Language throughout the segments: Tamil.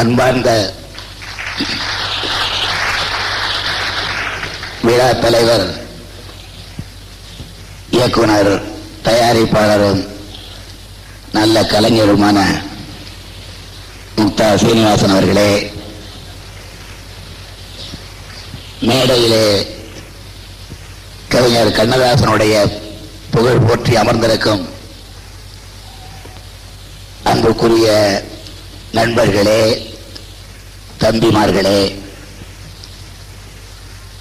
அன்பார்ந்த விழா தலைவர் இயக்குனர் தயாரிப்பாளரும் நல்ல கலைஞருமான முக்தா சீனிவாசன் அவர்களே மேடையிலே கவிஞர் கண்ணதாசனுடைய புகழ் போற்றி அமர்ந்திருக்கும் அன்புக்குரிய நண்பர்களே தம்பிமார்களே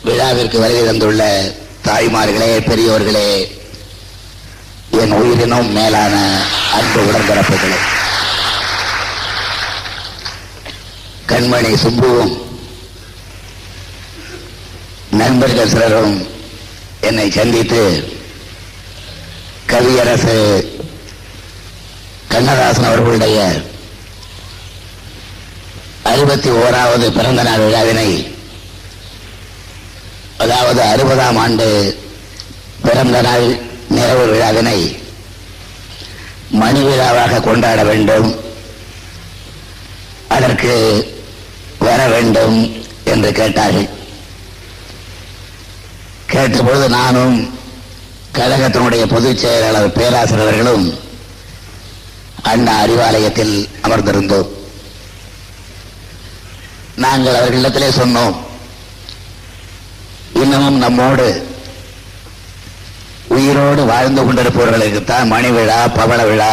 விழாவிற்கு வருகை தந்துள்ள தாய்மார்களே பெரியோர்களே என் உயிரினும் மேலான அன்பு உடன்பிறப்புகளே. கண்மணி சும்புவும் நண்பர்கள் சிலரும் என்னை சந்தித்து கவியரசு கண்ணதாசன் அவர்களுடைய அறுபத்தி ஓராவது பிறந்த நாள் விழாவினை அதாவது அறுபதாம் ஆண்டு பிறந்த நாள் நிறைவு விழாவினை மணி விழாவாக கொண்டாட வேண்டும் அதற்கு வர வேண்டும் என்று கேட்டார்கள். கேட்டபொழுது நானும் கழகத்தினுடைய பொதுச் செயலாளர் பேராசிரியர்களும் அண்ணா அறிவாலயத்தில் அமர்ந்திருந்தோம். நாங்கள் அவர்களிடத்திலே சொன்னோம். இன்னமும் நம்மோடு உயிரோடு வாழ்ந்து கொண்டிருப்பவர்களுக்குத்தான் மணி விழா பவள விழா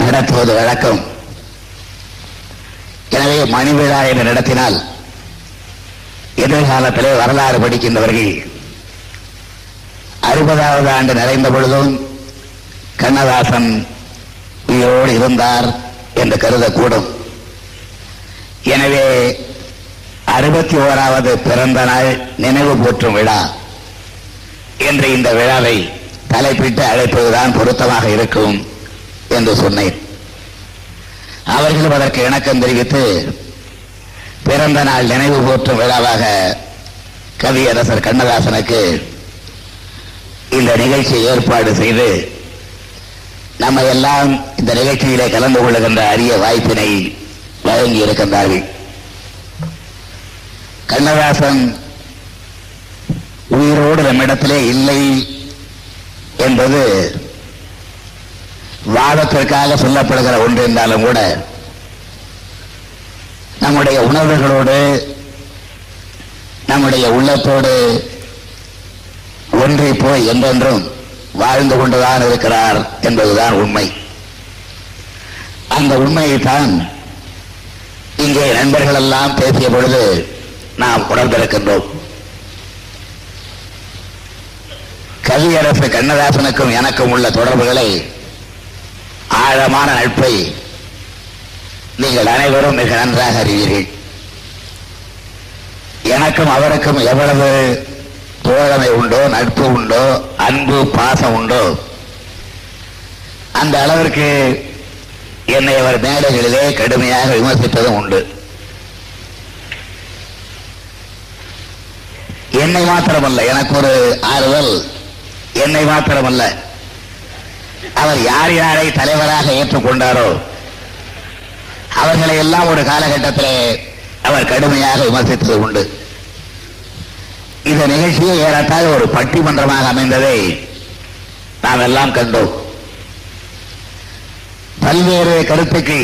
நடத்துவது வழக்கம். எனவே மணி விழா என்று நடத்தினால் எதிர்காலத்திலே வரலாறு படிக்கின்றவர்கள் அறுபதாவது ஆண்டு நிறைந்த பொழுதும் கண்ணதாசன் உயிரோடு இருந்தார் என்று கருதக்கூடும். எனவே அறுபத்தி ஓராவது பிறந்த நாள் நினைவு போற்றும் விழா என்று இந்த விழாவை தலைப்பிட்டு அழைப்பதுதான் பொருத்தமாக இருக்கும் என்று சொன்னேன். அவர்களும் அதற்கு இணக்கம் தெரிவித்து பிறந்த நாள் நினைவு போற்றும் விழாவாக கவியரசர் கண்ணதாசனுக்கு இந்த நிகழ்ச்சியை ஏற்பாடு செய்து நம்ம எல்லாம் இந்த நிகழ்ச்சியிலே கலந்து கொள்ளுகின்ற அரிய வாய்ப்பினை வழங்கி இருக்கின்றார்கள். கண்ணதாசன் உயிரோடு நம்மிடத்திலே இல்லை என்பது வாதத்திற்காக சொல்லப்படுகிற ஒன்று என்றாலும் கூட நம்முடைய உணர்வுகளோடு நம்முடைய உள்ளத்தோடு ஒன்றி போய் என்றென்றும் வாழ்ந்து கொண்டுதான் இருக்கிறார் என்பதுதான் உண்மை. அந்த உண்மையைத்தான் இங்கே நண்பர்கள் எல்லாம் பேசிய பொழுது நாம் உணர்ந்திருக்கின்றோம். கவியரசு கண்ணதாசனுக்கும் எனக்கும் உள்ள தொடர்புகளை ஆழமான நட்பை நீங்கள் அனைவரும் மிக நன்றாக அறிவீர்கள். எனக்கும் அவருக்கும் எவ்வளவு தோழமை உண்டோ நட்பு உண்டோ அன்பு பாசம் உண்டோ அந்த அளவிற்கு என்னை அவர் மேடைகளிலே கடுமையாக விமர்சித்ததும் உண்டு. என்னை மாத்திரமல்ல எனக்கு ஒரு ஆறுதல். என்னை மாத்திரமல்ல அவர் யார் யாரை தலைவராக ஏற்றுக்கொண்டாரோ அவர்களை எல்லாம் ஒரு காலகட்டத்திலே அவர் கடுமையாக விமர்சித்தது உண்டு. இந்த நிகழ்ச்சியை ஏறத்தாழ ஒரு பட்டிமன்றமாக அமைந்ததை நாம் எல்லாம் கண்டோம். பல்வேறு கருத்துக்கு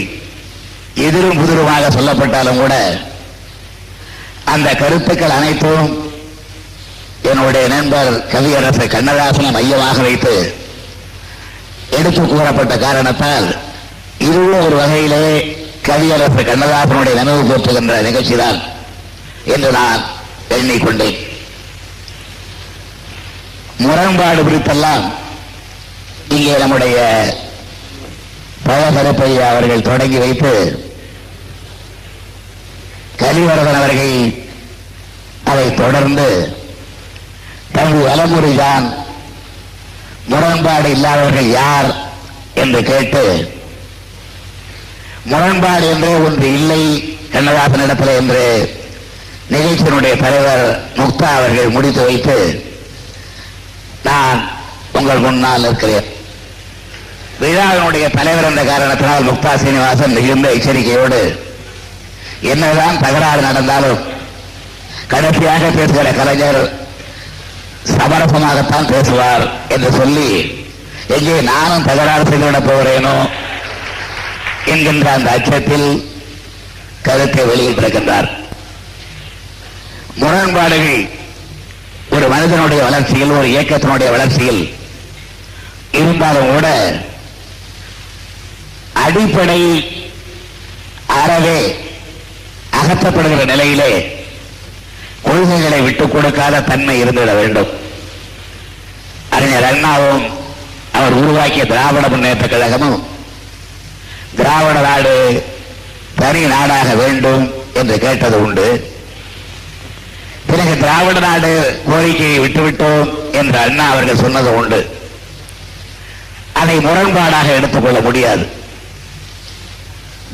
எதிரும் புதிருமாக சொல்லப்பட்டாலும் கூட அந்த கருத்துக்கள் அனைத்தும் என்னுடைய நண்பர் கவியரசர் கண்ணதாசனை மையமாக வைத்து எடுத்து கூறப்பட்ட காரணத்தால் இதுவும் ஒரு வகையிலே கவியரசர் கண்ணதாசனுடைய நினைவு போற்றுகின்ற நிகழ்ச்சிதான் என்று நான் எண்ணிக்கொண்டேன். முரண்பாடு குறித்தெல்லாம் இங்கே நம்முடைய பழகரப்பையா அவர்கள் தொடங்கி வைத்து கலிவரதன் அவர்கள் அதை தொடர்ந்து தம்பி வலமுறைதான் முரண்பாடு இல்லாதவர்கள் யார் என்று கேட்டு முரண்பாடு என்றே ஒன்று இல்லை கண்ணதாசனிடத்தில் என்று நிகழ்ச்சியினுடைய தலைவர் முக்தா அவர்கள் முடித்து வைத்து நான் உங்கள் முன்னால் இருக்கிறேன் விழாவினுடைய தலைவர் என்ற காரணத்தினால் முக்தா சீனிவாசன் மிகுந்த எச்சரிக்கையோடு என்னதான் தகராறு நடந்தாலும் கடைசியாக பேசுகிற கலைஞர் சமரசமாகத்தான் பேசுவார் என்று சொல்லி எங்கே நானும் தகராறு செய்துவிடப் போகிறேனோ? என்கின்ற அந்த அச்சத்தில் கருத்தை வெளியிட்டிருக்கின்றார் முரண்பாடுகள் ஒரு மனிதனுடைய வளர்ச்சியில் ஒரு இயக்கத்தினுடைய வளர்ச்சியில் இருந்தாலும் கூட அடிப்படை அறவே அகற்றப்படுகிற நிலையிலே கொள்கைகளை விட்டுக் கொடுக்காத தன்மை இருந்துவிட வேண்டும். அறிஞர் அண்ணாவும் அவர் உருவாக்கிய திராவிட முன்னேற்ற கழகமும் திராவிட நாடு தனி நாடாக வேண்டும் என்று கேட்டது உண்டு. பிறகு திராவிட நாடு கோரிக்கையை விட்டுவிட்டோம் என்று அண்ணா அவர்கள் சொன்னது உண்டு. அதை முரண்பாடாக எடுத்துக்கொள்ள முடியாது.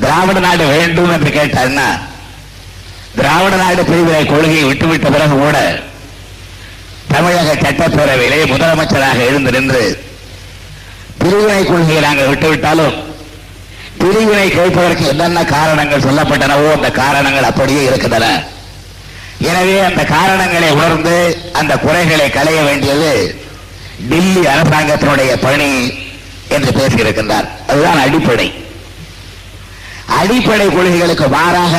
திராவிட நாடு வேண்டும் என்று கேட்ட அண்ணா திராவிட நாடு பிரிவினை கொள்கையை விட்டுவிட்ட பிறகு கூட தமிழக சட்டப்பேரவையிலே முதலமைச்சராக இருந்து நின்று பிரிவினை கொள்கையை நாங்கள் விட்டுவிட்டாலும் பிரிவினை கேட்பதற்கு என்னென்ன காரணங்கள் சொல்லப்பட்டனவோ அந்த காரணங்கள் அப்படியே இருக்கின்றன. எனவே அந்த காரணங்களை உணர்ந்து அந்த குறைகளை களைய வேண்டியது டில்லி அரசாங்கத்தினுடைய பணி என்று பேசியிருக்கின்றார். அதுதான் அடிப்படை. அடிப்படை கொள்கைகளுக்கு மாறாக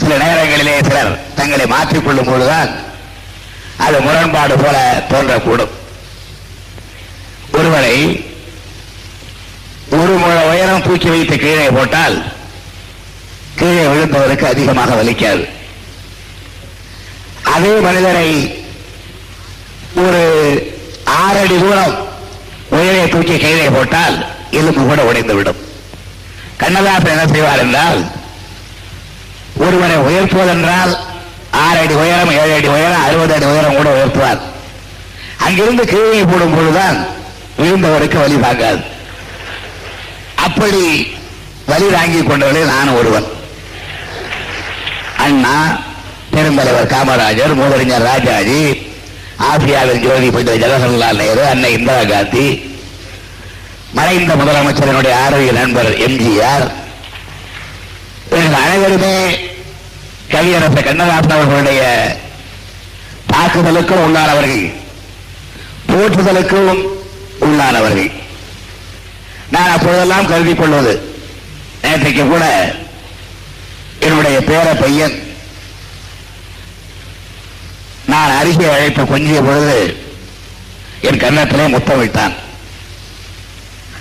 சில நேரங்களிலே சிலர் தங்களை மாற்றிக்கொள்ளும் பொழுதுதான் அது முரண்பாடு போல தோன்றக்கூடும். ஒருவரை ஒரு முழ உயரம் தூக்கி வைத்து கீழே போட்டால் கீழே விழுந்தவருக்கு அதிகமாக வலிக்காது. அதே மனிதரை ஒரு ஆறடி தூரம் உயரை தூக்கி கீழே போட்டால் எலும்பு கூட உடைந்துவிடும். கண்ணதாசன் என்ன செய்வார் என்றால் ஒருவரை உயர்த்துவதென்றால் ஆறு அடி உயரம் ஏழு அடி உயரம் அறுபது அடி உயரம் கூட உயர்த்துவார். அங்கிருந்து கீழே போடும் பொழுதுதான் விழுந்தவருக்கு வழி தாங்காது அப்படி வழி தாங்கிக் கொண்டவர்களே நான் ஒருவன். அண்ணா பெருந்தலைவர் காமராஜர் மூதறிஞர் ராஜாஜி ஆசியாவின் ஜோதி பண்டித ஜவஹர்லால் நேரு அன்னை இந்திரா காந்தி மறைந்த முதலமைச்சரினுடைய ஆரோக்கிய நண்பர் எம்ஜிஆர். இவர்கள் அனைவருமே கவியரசர் கண்ணதாசன் அவர்களுடைய தாக்குதலுக்கும் உள்ளானவர்கள். போற்றுதலுக்கும் உள்ளானவர்கள். நான் அப்பொழுதெல்லாம் கருதி கொள்வது நேற்றைக்கு கூட என்னுடைய பேர பையன் நான் அருகே அழைப்பு கொஞ்சிய பொழுது என் கன்னத்திலே முத்தமித்தான்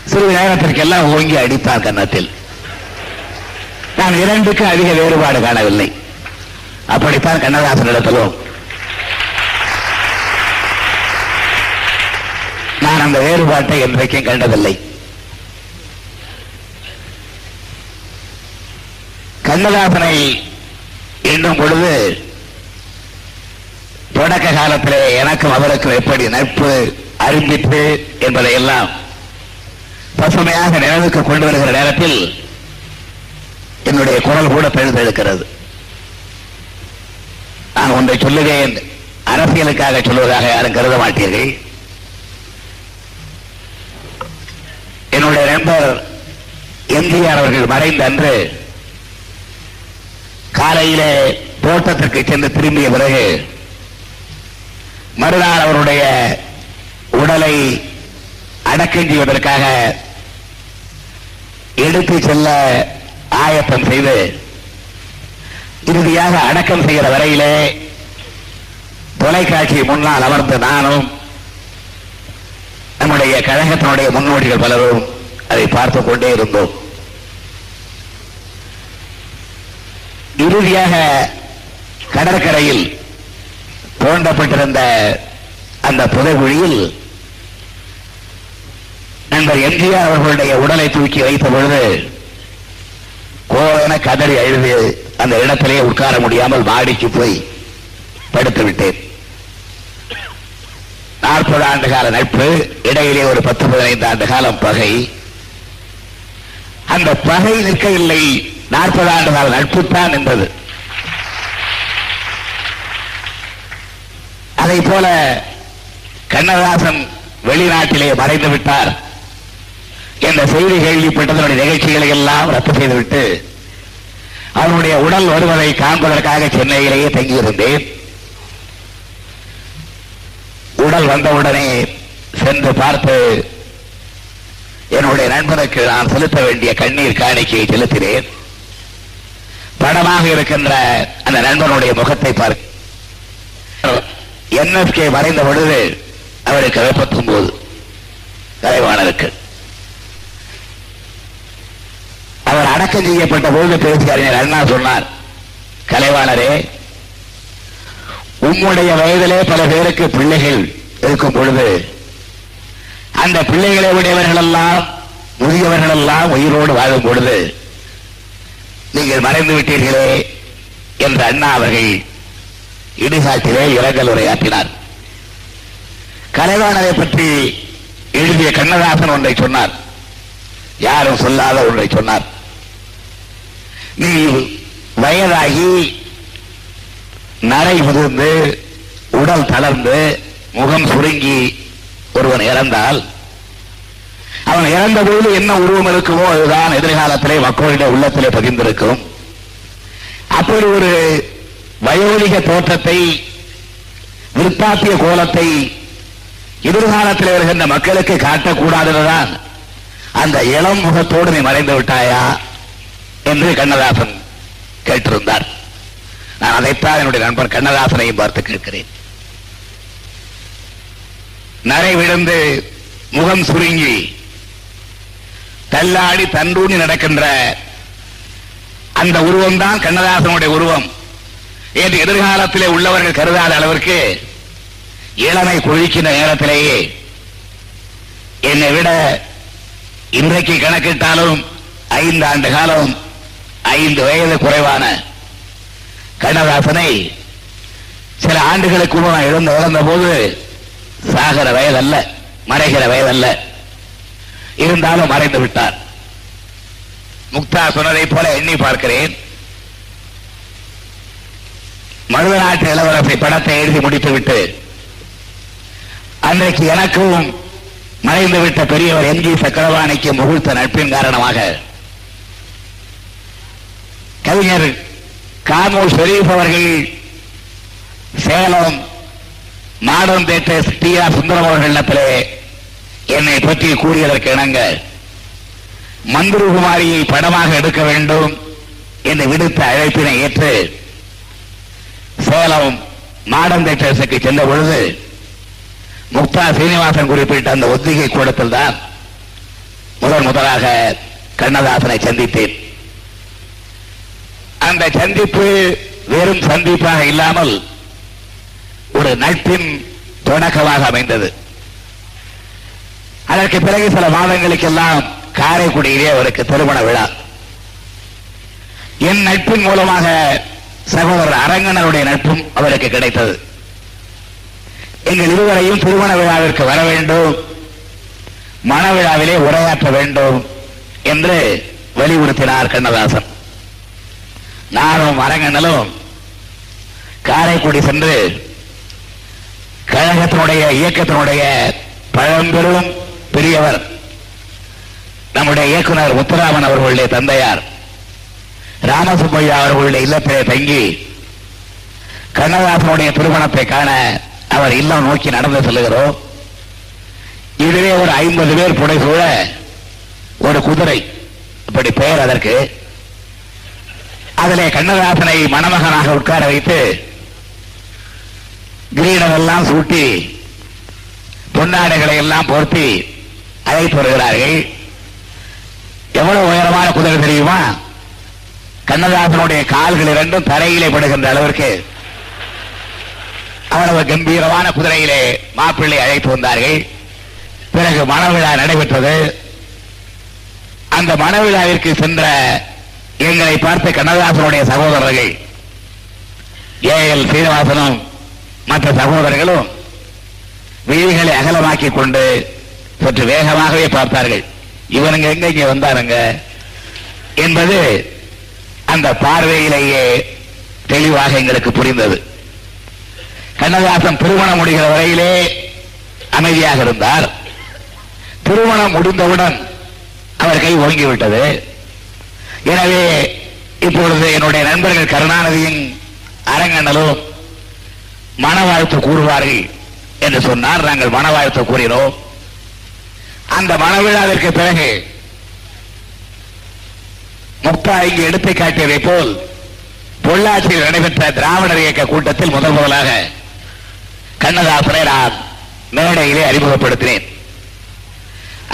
சிறிது நேரத்திற்கெல்லாம் ஓங்கி அடித்தார் கன்னத்தில். நான் இரண்டுக்கு அதிக வேறுபாடு காணவில்லை. அப்படித்தான் கண்ணதாசனிடத்திலும் நான் அந்த வேறுபாட்டை என்றைக்கும் கண்டதில்லை. கண்ணதாசனை எண்ணும் பொழுது தொடக்க காலத்திலே எனக்கும் அவருக்கும் எப்படி நட்பு அரும்பிற்று என்பதை எல்லாம் பசுமையாக நினைவுக்கு கொண்டு வருகிற நேரத்தில் என்னுடைய குரல் கூட பெழுதெடுக்கிறது நான் ஒன்றை சொல்லுகிறேன் அரசியலுக்காக சொல்வதாக யாரும் கருத மாட்டீர்கள். என்னுடைய நண்பர் எம்ஜிஆர் அவர்கள் மறைந்த அன்று காலையிலே தோட்டத்திற்கு சென்று திரும்பிய பிறகு மறுநாள் அவருடைய உடலை அடக்கம் செய்வதற்காக எடுத்து செல்ல ஆயத்தம் செய்து இறுதியாக அடக்கம் செய்கிற வரையிலே தொலைக்காட்சி முன்னால் அமர்ந்து நானும் நம்முடைய கழகத்தினுடைய முன்னோடிகள் பலரும் அதை பார்த்துக் கொண்டே இருந்தோம். இறுதியாக கடற்கரையில் தோண்டப்பட்டிருந்த அந்த புதைகுழியில் நண்பர் எம்ஜிஆர் அவர்களுடைய உடலை தூக்கி வைத்த பொழுது கோவன கதறி அழுது அந்த இடத்திலே உட்கார முடியாமல் மாடிக்கு போய் படுத்து விட்டேன். நாற்பது ஆண்டு கால நட்பு இடையிலே ஒரு பத்து பதினைந்து ஆண்டு காலம் பகை. அந்த பகை நிற்கவில்லை நாற்பது ஆண்டு கால நட்பு தான் நின்றது. அதை போல கண்ணதாசன் வெளிநாட்டிலே மறைந்து விட்டார். என்ற செய்தி கேள்விப்பட்டதனுடைய நிகழ்ச்சிகளை எல்லாம் ரத்து செய்துவிட்டு அவனுடைய உடல் வருவதை காண்பதற்காக சென்னையிலேயே தங்கியிருந்தேன். உடல் வந்தவுடனே சென்று பார்த்து என்னுடைய நண்பனுக்கு நான் செலுத்த வேண்டிய கண்ணீர் காணிக்கையை செலுத்தினேன். படமாக இருக்கின்ற அந்த நண்பனுடைய முகத்தை பார்க்க என்எஸ்கே மறைந்த பொழுது அவருக்கு வெப்பத்தொன்பது கலைவாணருக்கு. அவர் அடக்கம் செய்யப்பட்ட பொழுது பேசிய அறிஞர் அண்ணா சொன்னார் கலைவாணரே உம்முடைய வயதிலே பல பேருக்கு பிள்ளைகள் இருக்கும் பொழுது அந்த பிள்ளைகளை உடையவர்கள் எல்லாம் முதியவர்கள் எல்லாம் உயிரோடு வாழும் பொழுது நீங்கள் மறைந்து விட்டீர்களே என்று அண்ணா அவர்கள் இடுகாட்டிலே இரங்கல் உரையாற்றினார். கலைவாணரை பற்றி எழுதிய கண்ணதாசன் ஒன்றை சொன்னார் யாரும் சொல்லாத ஒன்றை சொன்னார். நீ வயதாகி நரை முதிர்ந்து உடல் தளர்ந்து முகம் சுருங்கி ஒருவன் இறந்தால் அவன் இறந்த போது என்ன உருவம் இருக்குமோ அதுதான் எதிர்காலத்திலே மக்களுடைய உள்ளத்திலே பகிர்ந்திருக்கும் அப்படி ஒரு வயோதிக தோற்றத்தை விற்பாத்திய கோலத்தை எதிர்காலத்தில் வருகின்ற மக்களுக்கு காட்டக்கூடாதுதான் அந்த இளம் முகத்தோடு நீ மறைந்து விட்டாயா? என்று கண்ணதாசன் கேட்டிருந்தார். நான் அதைத்தான் என்னுடைய நண்பர் கண்ணதாசனையும் பார்த்து கேட்கிறேன். நரை விழுந்து முகம் சுருங்கி தள்ளாடி தண்டூணி நடக்கின்ற அந்த உருவம் தான் கண்ணதாசனுடைய உருவம். என்று எதிர்காலத்திலே உள்ளவர்கள் கருதாத அளவிற்கு இளமை குழிக்கின்ற நேரத்திலேயே என்னை விட இன்றைக்கு கணக்கிட்டாலும் ஐந்து ஆண்டு காலம் ஐந்து வயது குறைவான கண்ணதாசனை சில ஆண்டுகளுக்கு நான் இழந்து வளர்ந்த போது சாகிற வயதல்ல மறைகிற வயதல்ல. இருந்தாலும் மறைந்து விட்டார். முக்தா சொன்னதை போல எண்ணி பார்க்கிறேன். மருத நாட்டு இளவரசை படத்தை எழுதி முடித்துவிட்டு அன்றைக்கு எனக்கும் மறைந்துவிட்ட பெரியவர் எம் ஜி சக்கரவாணிக்கு முகூர்த்த நட்பின் காரணமாக கவிஞர் காமு ஷெரீப் அவர்கள் Salem modern theatres T R Sundaram அவர்களிடத்திலே என்னை பற்றி கூறியதற்கு இணங்க மந்திரகுமாரியை படமாக எடுக்க வேண்டும் என்று விடுத்த அழைப்பினை ஏற்று சேலம் மாடர்ன் தேட்டர்ஸுக்கு சென்ற பொழுது முக்தா சீனிவாசன் குறிப்பிட்ட அந்த ஒத்திகை கூடத்தில் தான் முதன் முதலாக கண்ணதாசனை சந்தித்தேன். அந்த சந்திப்பு வெறும் சந்திப்பாக இல்லாமல் ஒரு நட்பின் தொடக்கமாக அமைந்தது. அதற்கு பிறகு சில மாதங்களுக்கெல்லாம் காரைக்குடியிலே அவருக்கு திருமண விழா. என் நட்பின் மூலமாக சகோதரர் அரங்கனருடைய நட்பும் அவருக்கு கிடைத்தது. எங்கள் இருவரையும் திருமண விழாவிற்கு வர வேண்டும் மணவிழாவிலே உரையாற்ற வேண்டும் என்று வலியுறுத்தினார் கண்ணதாசன். நானும் அரங்கனலும் காரைக்குடி சென்று கழகத்தினுடைய இயக்கத்தினுடைய பழம்பெரும் பெரியவர் நம்முடைய இயக்குனர் முத்துராமன் அவர்களுடைய தந்தையார் ராமசுப்பையா அவர்களுடைய இல்லத்திலே தங்கி கண்ணதாசனுடைய திருமணத்தை காண அவர் இல்லம் நோக்கி நடந்து செல்கிறோம் இதுவே ஒரு ஐம்பது பேர் புடைசூழ ஒரு குதிரை இப்படி பெயர் அதற்கு. அதிலே கண்ணதாசனை மணமகனாக உட்கார வைத்து கிரீடம் எல்லாம் சூட்டி பொன்னாடைகளை எல்லாம் போர்த்தி அழைத்து வருகிறார்கள். எவ்வளவு உயரமான குதிரை தெரியுமா? கண்ணதாசனுடைய கால்கள் இரண்டும் தரையிலே படுகின்ற அளவிற்கு அவ்வளவு கம்பீரமான குதிரையிலே மாப்பிள்ளை அழைத்து வந்தார்கள். பிறகு மணவிழா நடைபெற்றது. அந்த மணவிழாவிற்கு சென்ற எங்களை பார்த்த கண்ணதாசனுடைய சகோதரர்கள் ஏ எல் சீனிவாசனும் மற்ற சகோதரர்களும் வீதிகளை அகலமாக்கிக் கொண்டு சற்று வேகமாகவே பார்த்தார்கள். இவனுங்க எங்க இங்க வந்தாருங்க? என்பது அந்த பார்வையிலேயே தெளிவாக எங்களுக்கு புரிந்தது. கண்ணதாசன் திருமணம் முடிகிற வரையிலே அமைதியாக இருந்தார். திருமணம் முடிந்தவுடன் அவர் கை ஓங்கிவிட்டது எனவே இப்பொழுது என்னுடைய நண்பர்கள் கருணாநிதியின் அரங்கண்ணலும் மனவாழ்த்து கூறுவார்கள் என்று சொன்னார் நாங்கள் மனவாழ்த்து கூறினோம். அந்த மனவிழாவிற்கு பிறகு முக்தா இங்கு எடுத்து காட்டியதை போல் பொள்ளாச்சியில் நடைபெற்ற திராவிடர் இயக்க கூட்டத்தில் முதல் முதலாக கண்ணதாசனை நான் மேடையிலே அறிமுகப்படுத்தினேன்.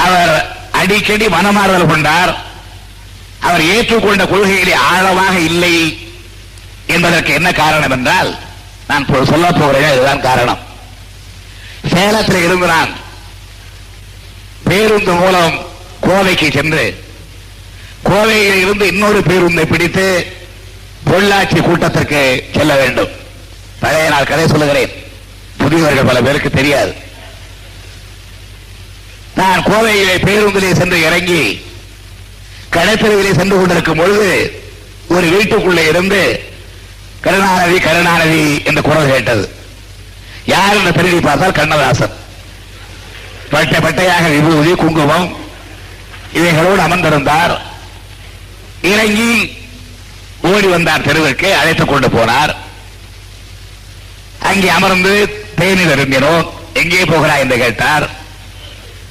அவர் அடிக்கடி மனமாறுதல் கொண்டார். அவர் ஏற்றுக்கொண்ட கொள்கையிலே ஆழமாக இல்லை என்பதற்கு என்ன காரணம் என்றால் நான் சொல்ல போகிறேன் இதுதான் காரணம். சேலத்தில் இருந்து நான் பேருந்து மூலம் கோவைக்கு சென்று கோவையில் இருந்து இன்னொரு பேருந்தை பிடித்து பொள்ளாச்சி கூட்டத்திற்கு செல்ல வேண்டும். பழைய நாள் கதை சொல்லுகிறேன். புதியவர்கள் பல பேருக்கு தெரியாது. நான் கோவையிலே பேருந்திலே சென்று இறங்கி கடற்கரையிலே சென்று கொண்டிருக்கும் பொழுது ஒரு வீட்டுக்குள்ளே இருந்து கருணாநிதி கருணாநிதி என்ற குரல் கேட்டது. யார் என்ற திரும்பி பார்த்தால் கண்ணதாசன். பட்டை பட்டையாக விபூதி குங்குமம் இவைகளோடு அமர்ந்திருந்தார். இறங்கி ஓடி வந்தார் தெருவிற்கு அழைத்துக் கொண்டு போனார். அங்கே அமர்ந்து தேநீர் அருந்தினோம் எங்கே போகிறாய்? என்று கேட்டார்.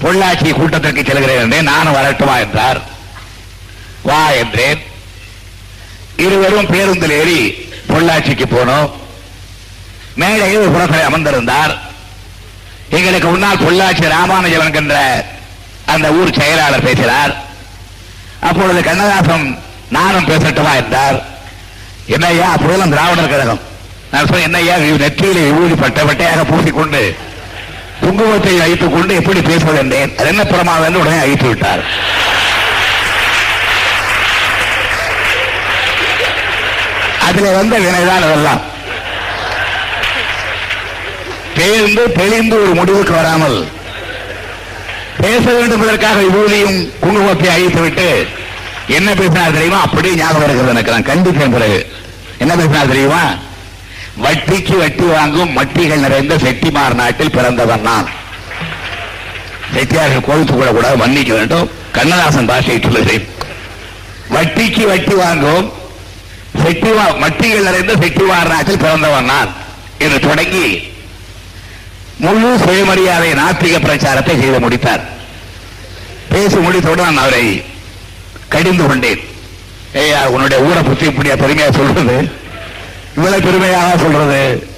பொள்ளாச்சி கூட்டத்திற்கு செல்கிறேன் என்றேன் நானும் வரட்டுமா? என்றார். வா என்றேன். இருவரும் பேருந்தில் ஏறி பொள்ளாச்சிக்கு போனோம். மேடையில் ஒரு புறப்படை அமர்ந்திருந்தார். எங்களுக்கு முன்னால் பொள்ளாச்சி ராமானுஜன் என்கின்ற அந்த ஊர் செயலாளர் பேசினார். அப்பொழுது கண்ணதாசன் நானும் பேசட்டுமா? என்றார். என்னையா அப்பொழுது திராவிடர் கழகம். நான் சொன்னேன் என்னையா நீ நெற்றியிலே விபூதி பட்ட பட்டையாக பூசிக்கொண்டு குங்குமத்தை அழித்துக் கொண்டு எப்படி பேசுவது? என்றேன். அது என்ன பிரமாதம் என்று உடனே அழித்து விட்டார். அதுல வந்த வினைதான் அதெல்லாம். பேர்ந்து தெளிந்து ஒரு முடிவுக்கு வராமல். பேச வேண்டும் என்பதற்காக விபூதியும் குங்குமத்தை அழித்துவிட்டு என்ன பேசினார் தெரியுமா? அப்படியே ஞாபகம் இருக்கிறது எனக்கு. நான் கண்டிப்பேன் பிறகு. என்ன பேசினார் தெரியுமா? வட்டிக்கு வட்டி வாங்கும் மட்டிகள் நிறைந்த செட்டிமார் நாட்டில் பிறந்தவன் நான். செட்டியார்கள் கோவித்துக் கொள்ளக்கூடாது மன்னிக்க வேண்டும். கண்ணதாசன் பாஷையை சொல்லுகிறேன். வட்டிக்கு வட்டி வாங்கும் செட்டிவா மட்டிகள் நிறைந்த செட்டிமார் பிறந்தவன் நான். என்று தொடங்கி முழு சுயமரியாதை நாத்திக பிரச்சாரத்தை செய்து முடித்தார். பேசி முடித்தவுடன் நான் அவரை கடிந்து கொண்டேன். ஏயா உன்னுடைய ஊரை பற்றி இப்படியா பெருமையா சொல்றது? இவ்வளவு பெருமையாக சொல்றது?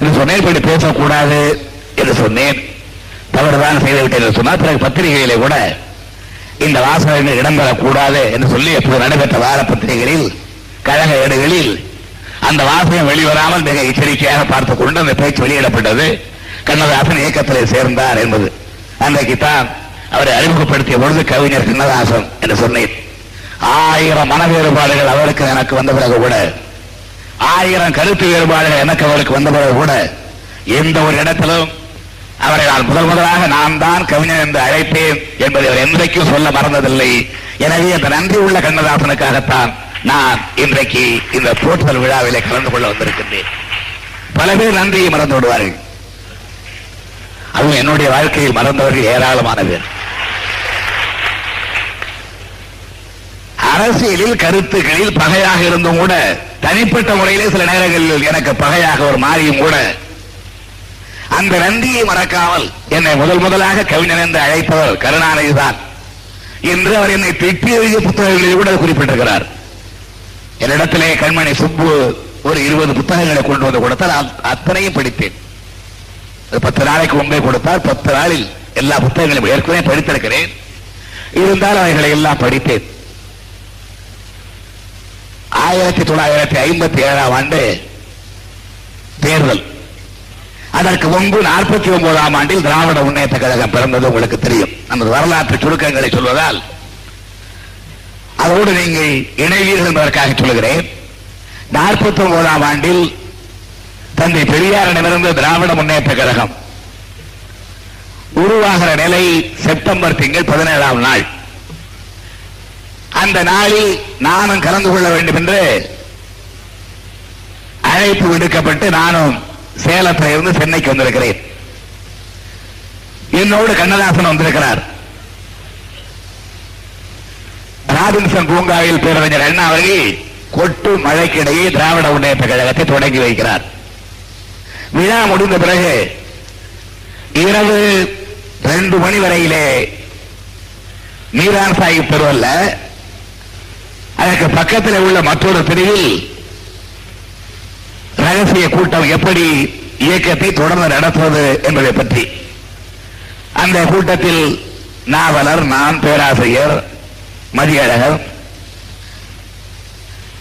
என்று சொன்னேன் இப்படி பேசக்கூடாது என்று சொன்னேன். தவறுதான் செய்துவிட்டேன் என்று சொன்னால் பிறகு பத்திரிகையிலே கூட இந்த வாசகங்கள் இடம்பெறக்கூடாது என்று சொல்லி எப்போது நடைபெற்ற வார பத்திரிகைகளில் கழக ஏடுகளில் அந்த வாசகம் வெளிவராமல் மிக எச்சரிக்கையாக பார்த்துக் கொண்டு அந்த பேச்சு வெளியிடப்பட்டது. கண்ணதாசன் இயக்கத்திலே சேர்ந்தார் என்பது. அன்றைக்குத்தான் அவரை அறிமுகப்படுத்திய பொழுது கவிஞர் கண்ணதாசன் என்று சொன்னேன். ஆயிரம் மன வேறுபாடுகள் அவருக்கு எனக்கு வந்த பிறகு கூட ஆயிரம் கருத்து வேறுபாடுகள் எனக்கு அவருக்கு வந்த பிறகு கூட எந்த ஒரு இடத்திலும் அவரை நான் முதல் முதலாக நான் தான் கவிஞர் என்று அழைப்பேன் என்பதை அவர் என்றைக்கும் சொல்ல மறந்ததில்லை. எனவே அந்த நன்றி உள்ள கண்ணதாசனுக்காகத்தான் நான் இன்றைக்கு இந்த போற்றுதல் விழாவிலே கலந்து கொள்ள வந்திருக்கின்றேன். பல பேர் நன்றியை மறந்து விடுவார்கள். அதுவும் என்னுடைய வாழ்க்கையில் மறந்தவர்கள் ஏராளமான பேர் அரசியலில் கருத்துக்களில் பகையாக இருந்தும் கூட தனிப்பட்ட முறையிலே சில நேரங்களில் எனக்கு பகையாக ஒரு மாறியும் கூட அந்த நன்றியை மறக்காமல் என்னை முதல் முதலாக கவிஞன் என்று அழைத்தவர் கருணாநிதி தான். என்று அவர் என்னை திட்டி புத்தகங்களில் கூட குறிப்பிட்டிருக்கிறார். என்னிடத்திலே கண்மணி சுப்பு ஒரு இருபது புத்தகங்களை கொண்டு வந்து கொடுத்தால் அத்தனையும் படித்தேன். பத்து நாளைக்கு முன்பே கொடுத்தால் பத்து நாளில் எல்லா புத்தகங்களையும் ஏற்கனவே படித்திருக்கிறேன். இருந்தால் அவைகளை எல்லாம் படித்தேன். ஆயிரத்தி தொள்ளாயிரத்தி ஐம்பத்தி ஏழாம் ஆண்டு தேர்தல். அதற்கு முன்பு நாற்பத்தி ஒன்பதாம் ஆண்டில் திராவிட முன்னேற்ற கழகம் பிறந்தது உங்களுக்கு தெரியும். நமது வரலாற்று சுருக்கங்களை சொல்வதால் அதோடு நீங்கள் இணைவீர்கள் என்பதற்காக சொல்லுகிறேன். நாற்பத்தி ஒன்பதாம் ஆண்டில் தந்தை பெரியாரிடமிருந்து திராவிட முன்னேற்ற கழகம் உருவாகிற நிலை செப்டம்பர் திங்கள் பதினேழாம் நாள். அந்த நாளில் நானும் கலந்து கொள்ள வேண்டும் என்று அழைப்பு விடுக்கப்பட்டு நானும் சேலத்தில் இருந்து சென்னைக்கு வந்திருக்கிறேன். என்னோடு கண்ணதாசன் வந்திருக்கிறார். ராபின்சன் பூங்காவில் பேரறிஞர் அண்ணா அவர்கள் கொட்டு மழைக்கிடையே திராவிட முன்னேற்ற கழகத்தை தொடங்கி வைக்கிறார். விழா முடிந்த பிறகு இரவு ரெண்டு மணி வரையிலே மீரான் சாஹிப் தெருவல்ல அதற்கு பக்கத்தில் உள்ள மற்றொரு பிரிவில் ரகசிய கூட்டம் எப்படி இயக்கத்தை தொடர்ந்து நடத்துவது என்பதை பற்றி. அந்த கூட்டத்தில் நாவலர் நான் பேராசிரியர் மதியழகர்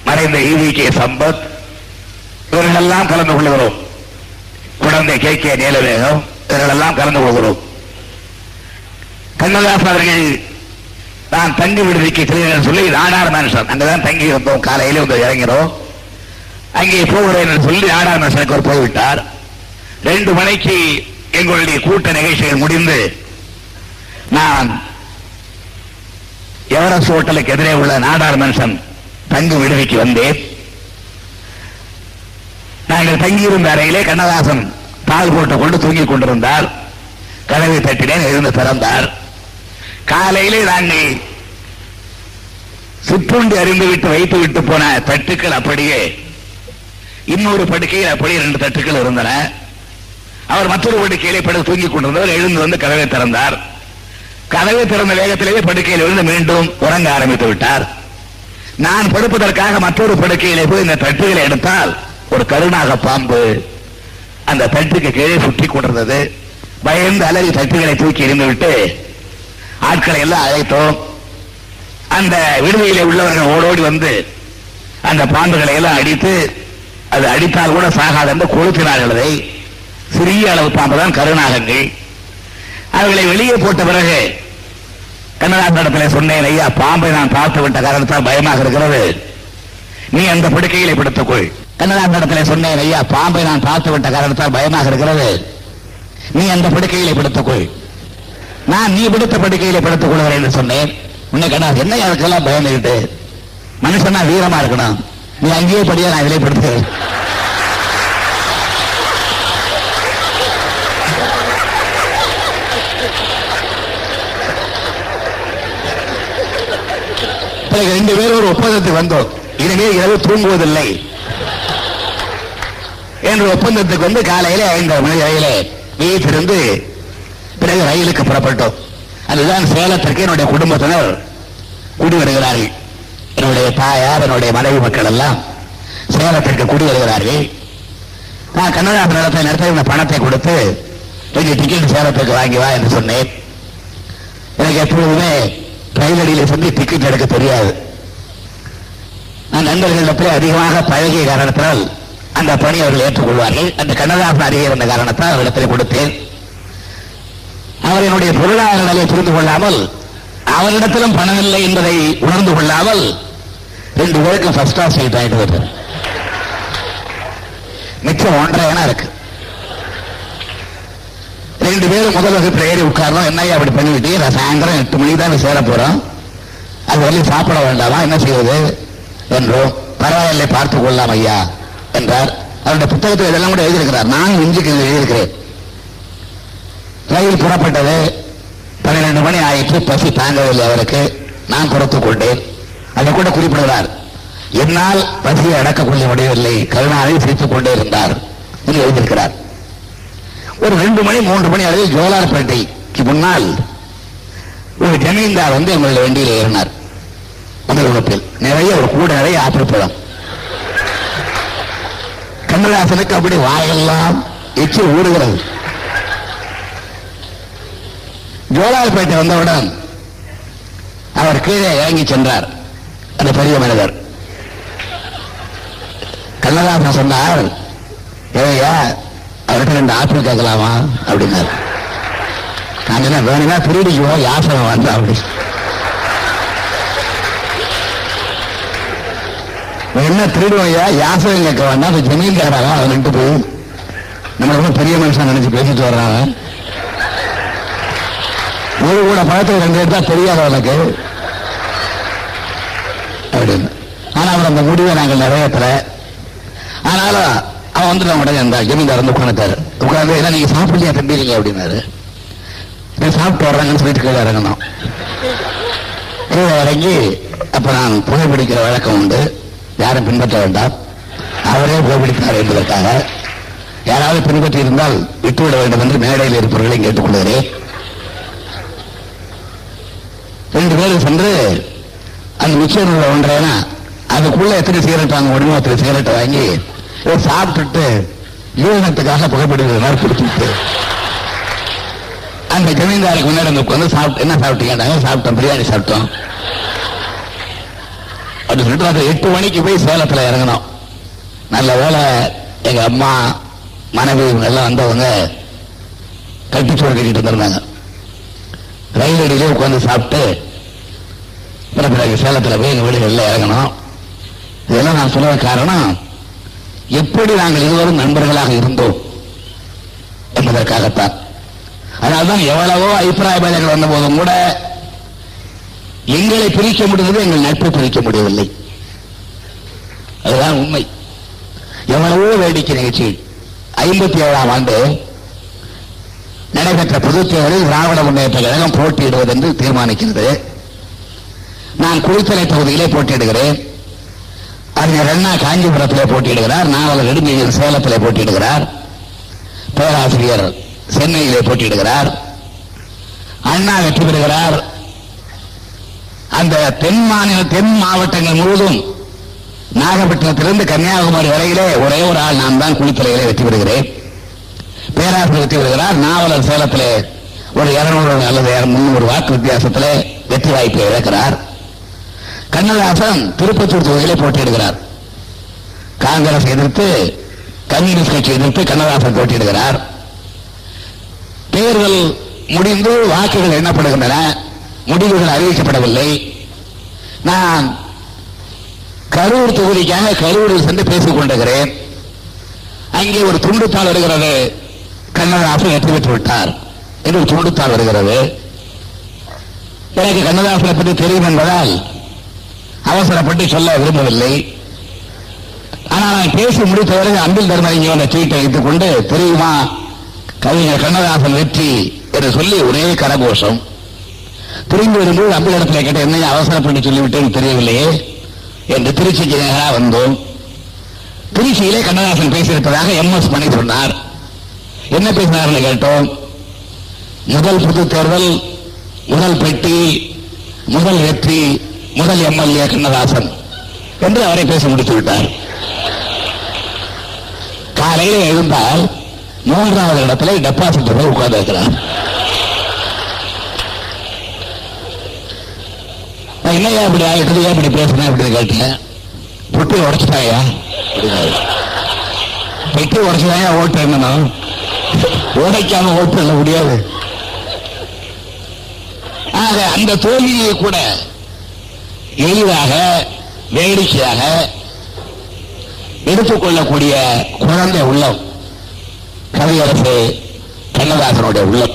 மறைந்த ஈவி கே. சம்பத் இவர்களெல்லாம் கலந்து கொள்கிறோம். குழந்தை கே. கே. நீலவேகம் இவர்களெல்லாம் கலந்து கொள்கிறோம். கண்ணதாஸ் அவர்கள் நான் தங்கி விடுதிக்கு செல்கிறேன் சொல்லி நாடார் மனுஷன். அங்கதான் தங்கி இருந்தோம். காலையில வந்து இறங்கிறோம் அங்கே போகிறேன் சொல்லி நாடார் மனுஷனுக்கு ஒரு போய்விட்டார். ரெண்டு மணிக்கு எங்களுடைய கூட்ட நிகழ்ச்சிகள் முடிந்து நான் எவரஸ்ட் ஹோட்டலுக்கு எதிரே உள்ள நாடார் மனுஷன் தங்கு விடுதிக்கு வந்தேன் நாங்கள் தங்கியிருந்த அறையிலே கண்ணதாசன் பால் போட்டு கொண்டு தூங்கிக் கொண்டிருந்தார். கதவை தட்டினேன் எழுந்து திறந்தார். காலையிலே நாங்கள் சிற்றுண்டி அறிந்துவிட்டு வைத்து விட்டு போன தட்டுக்கள் அப்படியே இன்னொரு படுக்கையில் அப்படியே ரெண்டு தட்டுக்கள் இருந்தன. அவர் மற்றொரு படுக்கையிலே படுத்து தூங்கிக் கொண்டிருந்தவர் எழுந்து வந்து கதவை திறந்தார். கதவை திறந்த வேகத்திலேயே படுக்கையில் விழுந்து மீண்டும் உறங்க ஆரம்பித்து விட்டார். நான் படுப்பதற்காக மற்றொரு படுக்கையிலே போய் இந்த தட்டுகளை எடுத்தால் ஒரு கருணாக பாம்பு அந்த தட்டுக்கு கீழே சுற்றி கொண்டிருந்தது. பயந்து அலறி தட்டுகளை தூக்கி எறிந்து விட்டு ஆட்களை எல்லாம் அழைத்தோம். அந்த விடுதியிலே உள்ளவர்கள் ஓடோடி வந்து அந்த பாம்புகளை எல்லாம் அடித்து அது அடித்தால் கூட சாகாது என்று கொளுத்தினார்கள். அதை சிறிய அளவு பாம்பு தான் கருணாகங்கள். அவர்களை வெளியே போட்ட பிறகு கண்ணதாசனிடத்தில் சொன்னேன் ஐயா பாம்பை நான் பார்த்து விட்ட காரணத்தால் பயமாக இருக்கிறது. நீ அந்த படுக்கையிலே படுத்துக்கொள். கண்ணதாசனிடத்தில் சொன்னேன் ஐயா பாம்பை நான் பார்த்து விட்ட காரணத்தால் பயமாக இருக்கிறது. நீ அந்த படுக்கையிலே படுத்துக்கொள். நான் நீ படுத்த படுக்கையிலே படுத்துக் கொள்கிறேன் என்று சொன்னேன். உன்னை கண்ணா என்ன அதுக்கெல்லாம் பயந்துகிட்டு மனுஷனா வீரமா இருக்கணும். நீ அங்கேயே படியா நான் இதிலே படுத்துக்கிறேன் பிறகு ரெண்டு பேரும் ஒரு ஒப்பந்தத்துக்கு வந்தோம். இனிமே இரவு தூங்குவதில்லை. என்ற ஒப்பந்தத்துக்கு வந்து காலையில ஐந்து மணி வரையில வீட்டிலிருந்து பிறகு ரயிலுக்கு புறப்பட்டோம். அதுதான் சேலத்திற்கு என்னுடைய குடும்பத்தினர் குடி வருகிறார்கள் என்னுடைய தாயார் என்னுடைய மனைவி மக்கள் எல்லாம் சேலத்திற்கு குடி வருகிறார்கள் நான் கண்ணதாசன் இடத்தை நடத்த இந்த பணத்தை கொடுத்து கொஞ்சம் டிக்கெட் சேலத்துக்கு வாங்கி வா என்று சொன்னேன். எனக்கு எப்பொழுதுமே ரயில் அடியில் சென்று டிக்கெட் எடுக்க தெரியாது. நான் நண்பர்களிடத்தில் அதிகமாக பழகிய காரணத்தால் அந்த பணி அவர்கள் ஏற்றுக்கொள்வார்கள். அந்த கண்ணதாசன் அருகே இருந்த காரணத்தால் அவரிடத்தில் கொடுத்தேன். அவர் என்னுடைய பொருளாதார நிலையை புரிந்து கொள்ளாமல் அவரிடத்திலும் பணம் இல்லை என்பதை உணர்ந்து கொள்ளாமல் ரெண்டு பேருக்கும் ஃபர்ஸ்ட் கிளாஸ் சீட் ஆகிட்டு வருது மிச்சம் ஒன்றரை இருக்கு. ரெண்டு பேரும் முதல் வகுப்பில் ஏறி உட்காரணும் என்னையா அப்படி பண்ணிவிட்டு நான் சாயந்தரம் எட்டு மணிக்கு தான் சேர போறோம். அது வரையும் சாப்பிட வேண்டாமா? என்ன செய்வது? என்றோம் பரவாயில்லை பார்த்துக் கொள்ளலாம் ஐயா என்றார். அவருடைய புத்தகத்தில் இதெல்லாம் கூட எழுதியிருக்கிறார். நான் இஞ்சுக்கு எழுதியிருக்கிறேன். ரயில் புறப்பட்டது. பன்னிரண்டு மணி ஆயிற்று பசி தாங்கவில்லை அவருக்கு. நான் கொடுத்து கொண்டேன். அதை கூட குறிப்பிடுகிறார். என்னால் பசியை அடக்கக்கூடிய முடியவில்லை கருணாவை சிரித்துக் கொண்டே இருந்தார். என்று எழுதியிருக்கிறார். ஒரு ரெண்டு மணி மூன்று மணி அளவில் ஜோலார்பேட்டைக்கு முன்னால் ஒரு ஜமீன்தார் வந்து எங்களுடைய வண்டியில் ஏறினார். முதல் வகுப்பில் நிறைய ஒரு கூட நிறைய ஆப்பிள் பழம் கண்ணதாசனுக்கு அப்படி வாயெல்லாம் எச்சு ஊடுகிறது ஜோலார்பேட்டை வந்தவுடன் அவர் கீழே இறங்கி சென்றார். அந்த பெரிய மனிதர். கண்ணதாசன் சொன்னார் ஏயா அவர்கிட்ட ரெண்டு ஆப்பிள் கேட்கலாமா? அப்படின்னாரு. நான் என்ன வேணும்னா திருடிக்குவோம் யாசகம் வந்தா அப்படி. என்ன திருடுவையா யாசகம் கேட்க வேண்டாம் அந்த ஜமீன்காராக நின்று போய் நம்ம ரொம்ப பெரிய மனுஷன் நினைச்சு பேசிட்டு வர்றாங்க ஒரு கூட பழத்தை ரெண்டு எடுத்தா தெரியாத உனக்கு. அப்படின்னு. ஆனா அவர் அந்த முடிவை நாங்கள் நிறைவேற்றல. ஆனாலும் அவன் வந்துடலாம் உடனே அந்த ஜமீன்தார் வந்து உட்காந்துட்டாரு உட்காந்து ஏன்னா நீங்க சாப்பிடலையா தம்பிங்க அப்படின்னாரு. நான் சாப்பிட்டு வர்றாங்கன்னு சொல்லிட்டு கீழே இறங்கணும் கீழே இறங்கி அப்ப நான் புகைப்பிடிக்கிற வழக்கம் உண்டு. யாரும் பின்பற்ற வேண்டாம். அவரே புகைப்பிடித்தார் என்பதற்காக. யாராவது பின்பற்றி இருந்தால் விட்டுவிட வேண்டும் என்று மேடையில் இருப்பவர்களை கேட்டுக்கொள்கிறேன் ரெண்டு பேரும் சென்று அந்த மிச்சர் உள்ள அதுக்குள்ள எத்தனை சிகரெட் வாங்க முடியுமோ அத்தனை சிகரெட்டை வாங்கி சாப்பிட்டுட்டு யூனத்துக்காக புகைப்பிடிக்கிற மாதிரி கொடுத்துட்டு அந்த ஜமீன்தாருக்கு முன்னாடி வந்து உட்காந்து சாப்பிட்டு என்ன சாப்பிட்டீங்க? சாப்பிட்டோம். பிரியாணி சாப்பிட்டோம். அப்படி சொல்லிட்டு எட்டு மணிக்கு போய் சேலத்துல இறங்கணும் நல்ல வேலை எங்க அம்மா மனைவி இவங்க எல்லாம் வந்தவங்க கட்டிச்சோறு கட்டிட்டு இருந்திருந்தாங்க ரயில் அடியிலே உட்காந்து சாப்பிட்டு பிறகு சேலத்தில் போய் எங்கள் வீடுகளில் இறங்கணும் இதெல்லாம் நான் சொல்ல காரணம் எப்படி நாங்கள் இருவரும் நண்பர்களாக இருந்தோம் என்பதற்காகத்தான். அதனால்தான் எவ்வளவோ அபிப்பிராய பேதங்கள் வந்த போதும் கூட எங்களை பிரிக்க முடிந்தது எங்கள் நட்பை பிரிக்க முடியவில்லை. அதுதான் உண்மை. எவ்வளவோ வேடிக்கை நிகழ்ச்சி. ஐம்பத்தி ஏழாம் ஆண்டு நடைபெற்ற பொது தேர்தலில் திராவிட முன்னேற்ற கழகம் போட்டியிடுவது என்று தீர்மானிக்கிறது. நான் குளித்தலை தொகுதியிலே போட்டியிடுகிறேன். அறிஞர் அண்ணா காஞ்சிபுரத்தில் போட்டியிடுகிறார் நாவலர் நெடுஞ்செழியன் சேலத்தில் போட்டியிடுகிறார் பேராசிரியர் சென்னையிலே போட்டியிடுகிறார். அண்ணா வெற்றி பெறுகிறார். அந்த தென் மாநில தென் மாவட்டங்கள் முழுவதும் நாகப்பட்டினத்திலிருந்து கன்னியாகுமரி வரையிலே ஒரே ஒரு ஆள் நான் தான் குளித்துறையிலே வெற்றி பெறுகிறேன். பேராசிரியர் வெற்றி பெறுகிறார். நாவலர் சேலத்திலே ஒரு இருநூறு அல்லது முன்னூறு வாக்கு வித்தியாசத்திலே வெற்றி வாய்ப்பை இழக்கிறார். கண்ணதாசன் திருப்பத்தூர் தொகுதியிலே போட்டியிடுகிறார். காங்கிரஸ் எதிர்த்து கம்யூனிஸ்ட் கட்சி எதிர்த்து கண்ணதாசன் போட்டியிடுகிறார். தேர்தல் முடிந்து வாக்குகள் எண்ணப்படுகின்றன. முடிவுகள் அறிவிக்கப்படவில்லை. நான் கரூர் தொகுதிக்காக கரூரில் சென்று பேசிக் கொண்டிருக்கிறேன். அங்கே ஒரு துண்டுத்தாள் வருகிறது. கண்ணதாசன் வெற்றி பெற்று விட்டார். என்று ஒரு துண்டுத்தாள் வருகிறது. எனக்கு கண்ணதாசனை பற்றி தெரியும் என்பதால் அவசரப்பட்டு சொல்ல விரும்பவில்லை. ஆனால் நான் பேசி முடித்த பிறகு அன்பில் தர்மலிங்க அந்த ட்வீட்டை வைத்துக் கொண்டு தெரியுமா? கவிஞர் கண்ணதாசன் வெற்றி என்று சொல்லி ஒரே கரகோஷம். திரும்பி வரும்போது அம்பில் இடத்துல கேட்ட என்ன அவசரப்பட்டு சொல்லிவிட்டேன் தெரியவில்லையே? என்று திருச்சிக்கு நேராக வந்தோம். திருச்சியிலே கண்ணதாசன் பேசியிருப்பதாக எம் எஸ் மணி சொன்னார். என்ன பேசினார்னு கேட்டோம். முதல் பொது தேர்தல் முதல் பெட்டி முதல் வெற்றி முதல் எம்எல்ஏ கண்ணதாசன் என்று அவரை பேசி முடித்து விட்டார். காலையில் எழுந்தால் மூன்றாவது இடத்துல டெபாசிட் போய் உட்கார்ந்து இருக்கிறார் என்னையா இப்படி ஆகிட்டு ஏன் இப்படி பேசுனேன் அப்படின்னு கேட்டேன் புட்டி உடைச்சிட்டாயா பெட்டி உடைச்சுதாயா ஓட்டு என்ன உடைக்காம ஓட்டு எண்ண முடியாது. ஆக அந்த தோல்வியை கூட எளிதாக வேடிக்கையாக எடுத்துக்கொள்ளக்கூடிய குழந்தை உள்ளம் கவியரசு கண்ணதாசனுடைய உள்ளம்.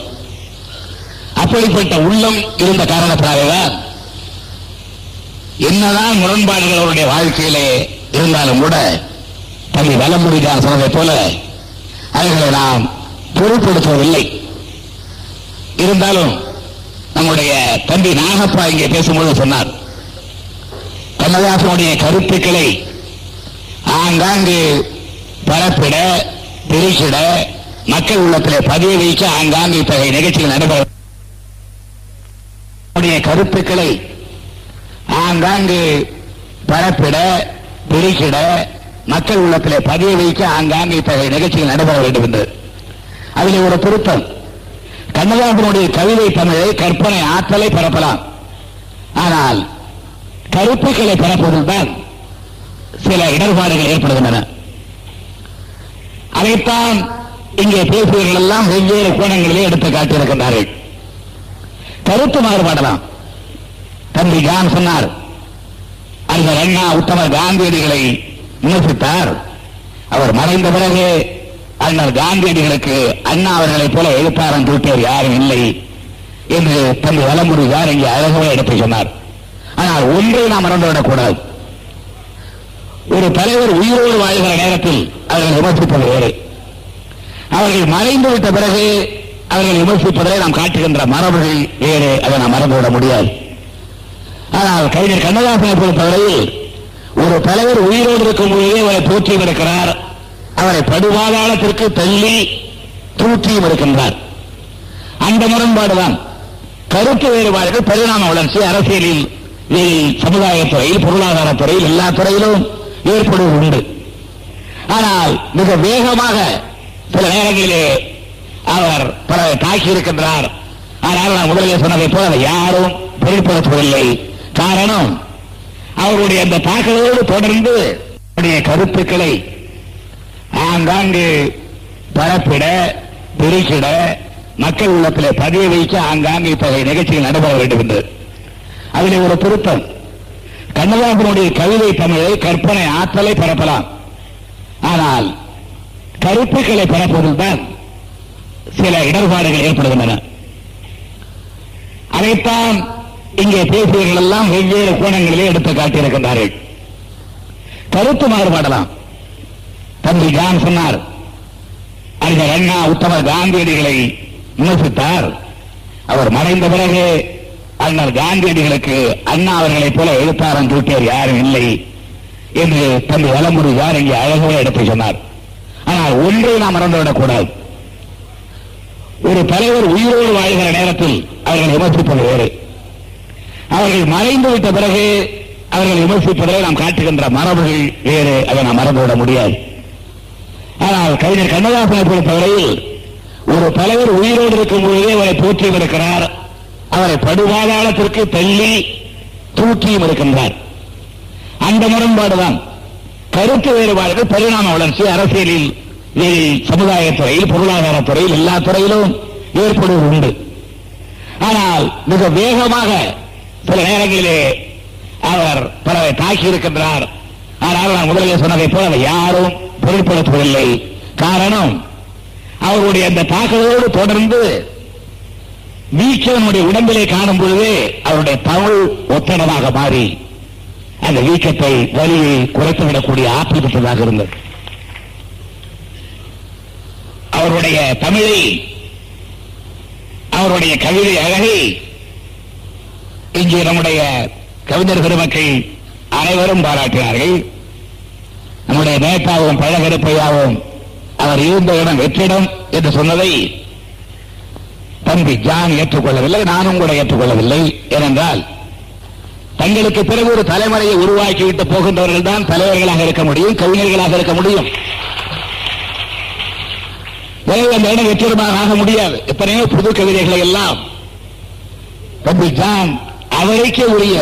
அப்படிப்பட்ட உள்ளம் இருந்த காரணத்தினால்தான் என்னதான் முரண்பாடுகள் அவருடைய வாழ்க்கையிலே இருந்தாலும் கூட தம்பி வலமுடிதான் சொன்னதை போல அவர்களை நாம் பொருட்படுத்துவதில்லை. இருந்தாலும் நம்முடைய தம்பி நாகப்பா இங்கே பேசும்போது சொன்னார் கமல்ஹாசனுடைய கருத்துக்களை ஆங்காங்கு பரப்பிட பிரிச்சிட மக்கள் உள்ளத்திலே பதிய வைக்க ஆங்காங்கு இத்தகைய நிகழ்ச்சிகள் நடைபெற கருத்துக்களை ஆங்காங்கு பரப்பிட பிரிச்சிட மக்கள் உள்ளத்திலே பதிய வைக்க ஆங்காங்கு இத்தகைய நிகழ்ச்சிகள் நடைபெற வேண்டும் என்று. அதில் ஒரு திருத்தம் கண்ணதாசனுடைய கவிதை தமிழை கற்பனை ஆற்றலை பரப்பலாம். ஆனால் கருத்துக்களை பரப்புவதில் சில இடர்பாடுகள் ஏற்படுகின்றன. அதைத்தான் இங்கே பேசியவர்கள் எல்லாம் வெவ்வேறு கோணங்களிலே எடுத்து காட்டியிருக்கின்றார்கள். கருத்து மாறுபாடலாம் தம்பி கான் சொன்னார் அந்த அண்ணா உத்தமர் காந்தியடிகளை விமர்சித்தார். அவர் மறைந்த பிறகு அண்ணர் காந்தியடிகளுக்கு அண்ணா அவர்களைப் போல எழுத்தாரம் தூக்கியவர் யாரும் இல்லை என்று தம்பி வலமுருகார் இங்கே அழகவே எடுத்து சொன்னார். ஆனால் ஒன்றை நாம் மறந்துவிடக்கூடாது. ஒரு தலைவர் உயிரோடு வாழ்கிற நேரத்தில் அவர்கள் விமர்சிப்பது வேறு அவர்கள் மறைந்து விட்ட பிறகு அவர்கள் விமர்சிப்பதை நாம் காட்டுகின்ற மரபுகள் வேறு அதை நாம் மறந்துவிட முடியாது. ஆனால் கவிஞர் கண்ணதாசனை பொறுத்தவரையில் ஒரு தலைவர் உயிரோடு இருக்கும் பொழுதே அவரை போற்றியும் இருக்கிறார். அவரை படுபாதாளத்திற்கு தள்ளி தூற்றியும் இருக்கின்றார். அந்த முரண்பாடுதான் கருத்து வேறுபாடுகள் பரிணாம வளர்ச்சி அரசியலில் இதில் சமுதாயத்துறையில் பொருளாதாரத்துறையில் எல்லா துறையிலும் ஏற்படுவது உண்டு. ஆனால் மிக வேகமாக சில நேரங்களிலே அவர் பலரை தாக்கி இருக்கின்றார் ஆனால் நான் முதலிலே சொன்னதை போல யாரும் பொருட்படுத்துவதில்லை. காரணம் அவருடைய அந்த தாக்குதலோடு தொடர்ந்து அவருடைய கருத்துக்களை ஆங்காங்கு பரப்பிட பெருக்கிட மக்கள் உள்ளத்திலே பதிய வைக்க ஆங்காங்கு இத்தகைய நிகழ்ச்சிகள் நடைபெற வேண்டும் என்று அதிலே ஒரு திருத்தம் கண்ணதாசனுடைய கவிதை தமிழை கற்பனை ஆற்றலை பரப்பலாம். ஆனால் கருத்துக்களை பரப்புவதில்தான் சில இடர்பாடுகள் ஏற்படுகின்றன. அதைத்தான் இங்கே பேசியவர்கள் எல்லாம் வெவ்வேறு கோணங்களிலே எடுத்து காட்டியிருக்கின்றார்கள். கருத்து மாறுபாடலாம் தம்பி ஜான் சொன்னார் அறிஞர் அண்ணா உத்தம காந்தியடிகளை விமர்சித்தார். அவர் மறைந்த பிறகு ஆனால் காந்தியடிகளுக்கு அண்ணா அவர்களைப் போல எழுத்தாரம் தூட்டியவர் யாரும் இல்லை என்று தம்பி வலமுறை யார் இங்கே அழகாக எடுத்து சொன்னார். ஆனால் ஒன்றை நாம் மறந்துவிடக்கூடாது. ஒரு தலைவர் உயிரோடு வாழ்கிற நேரத்தில் அவர்கள் விமர்சிப்பது வேறு. அவர்கள் மறைந்து விட்ட பிறகு அவர்கள் விமர்சிப்பதை நாம் காட்டுகின்ற மரபுகள் வேறு அதை நாம் மறந்துவிட முடியாது. ஆனால் கவிஞர் கண்ணதாசனை பொறுத்தவரையில் ஒரு தலைவர் உயிரோடு இருக்கும் பொழுதே அவரை போற்றி இருக்கிறார் அவரை படுபாதாளத்திற்கு தள்ளி தூக்கியும் இருக்கின்றார். அந்த முரண்பாடுதான். கருத்து வேறுபாடுகள் பரிணாம வளர்ச்சி அரசியலில் சமுதாயத்துறையில் பொருளாதாரத்துறையில் எல்லா துறையிலும் ஏற்படுவது உண்டு. ஆனால் மிக வேகமாக சில நேரங்களிலே அவர் பலரை தாக்கி இருக்கின்றார் ஆனால் நான் முதலில் சொன்னதை போல யாரும் பொருட்படுத்துவதில்லை. காரணம் அவருடைய அந்த தாக்குதலோடு தொடர்ந்து வீச்சவனுடைய உடம்பிலே காணும் பொழுதே அவருடைய தமிழ் ஒத்தடமாக மாறி அந்த வீக்கத்தை வலியை குறைத்துவிடக்கூடிய ஆற்றல் பெற்றதாக இருந்தது. அவருடைய தமிழை அவருடைய கவிதை அழகை இங்கே நம்முடைய கவிஞர் பெருமக்கள் அனைவரும் பாராட்டினார்கள். நம்முடைய நேதாவும் பழகருப்பையாவும் அவர் இருந்த இடம் வெற்றிடம் என்று சொன்னதை தம்பி ஜான் ஏற்றுக்கொள்ளவில்லை நானும் கூட ஏற்றுக்கொள்ளவில்லை. ஏனென்றால் தங்களுக்கு பிறகு ஒரு தலைமுறையை உருவாக்கிவிட்டு போகின்றவர்கள் தான் தலைவர்களாக இருக்க முடியும் கவிஞர்களாக இருக்க முடியும். எனவே அந்த இடம் வெற்றிடமாக ஆக முடியாது. எத்தனையோ புது கவிதைகளை எல்லாம் தம்பி ஜான் அவருக்கே உரிய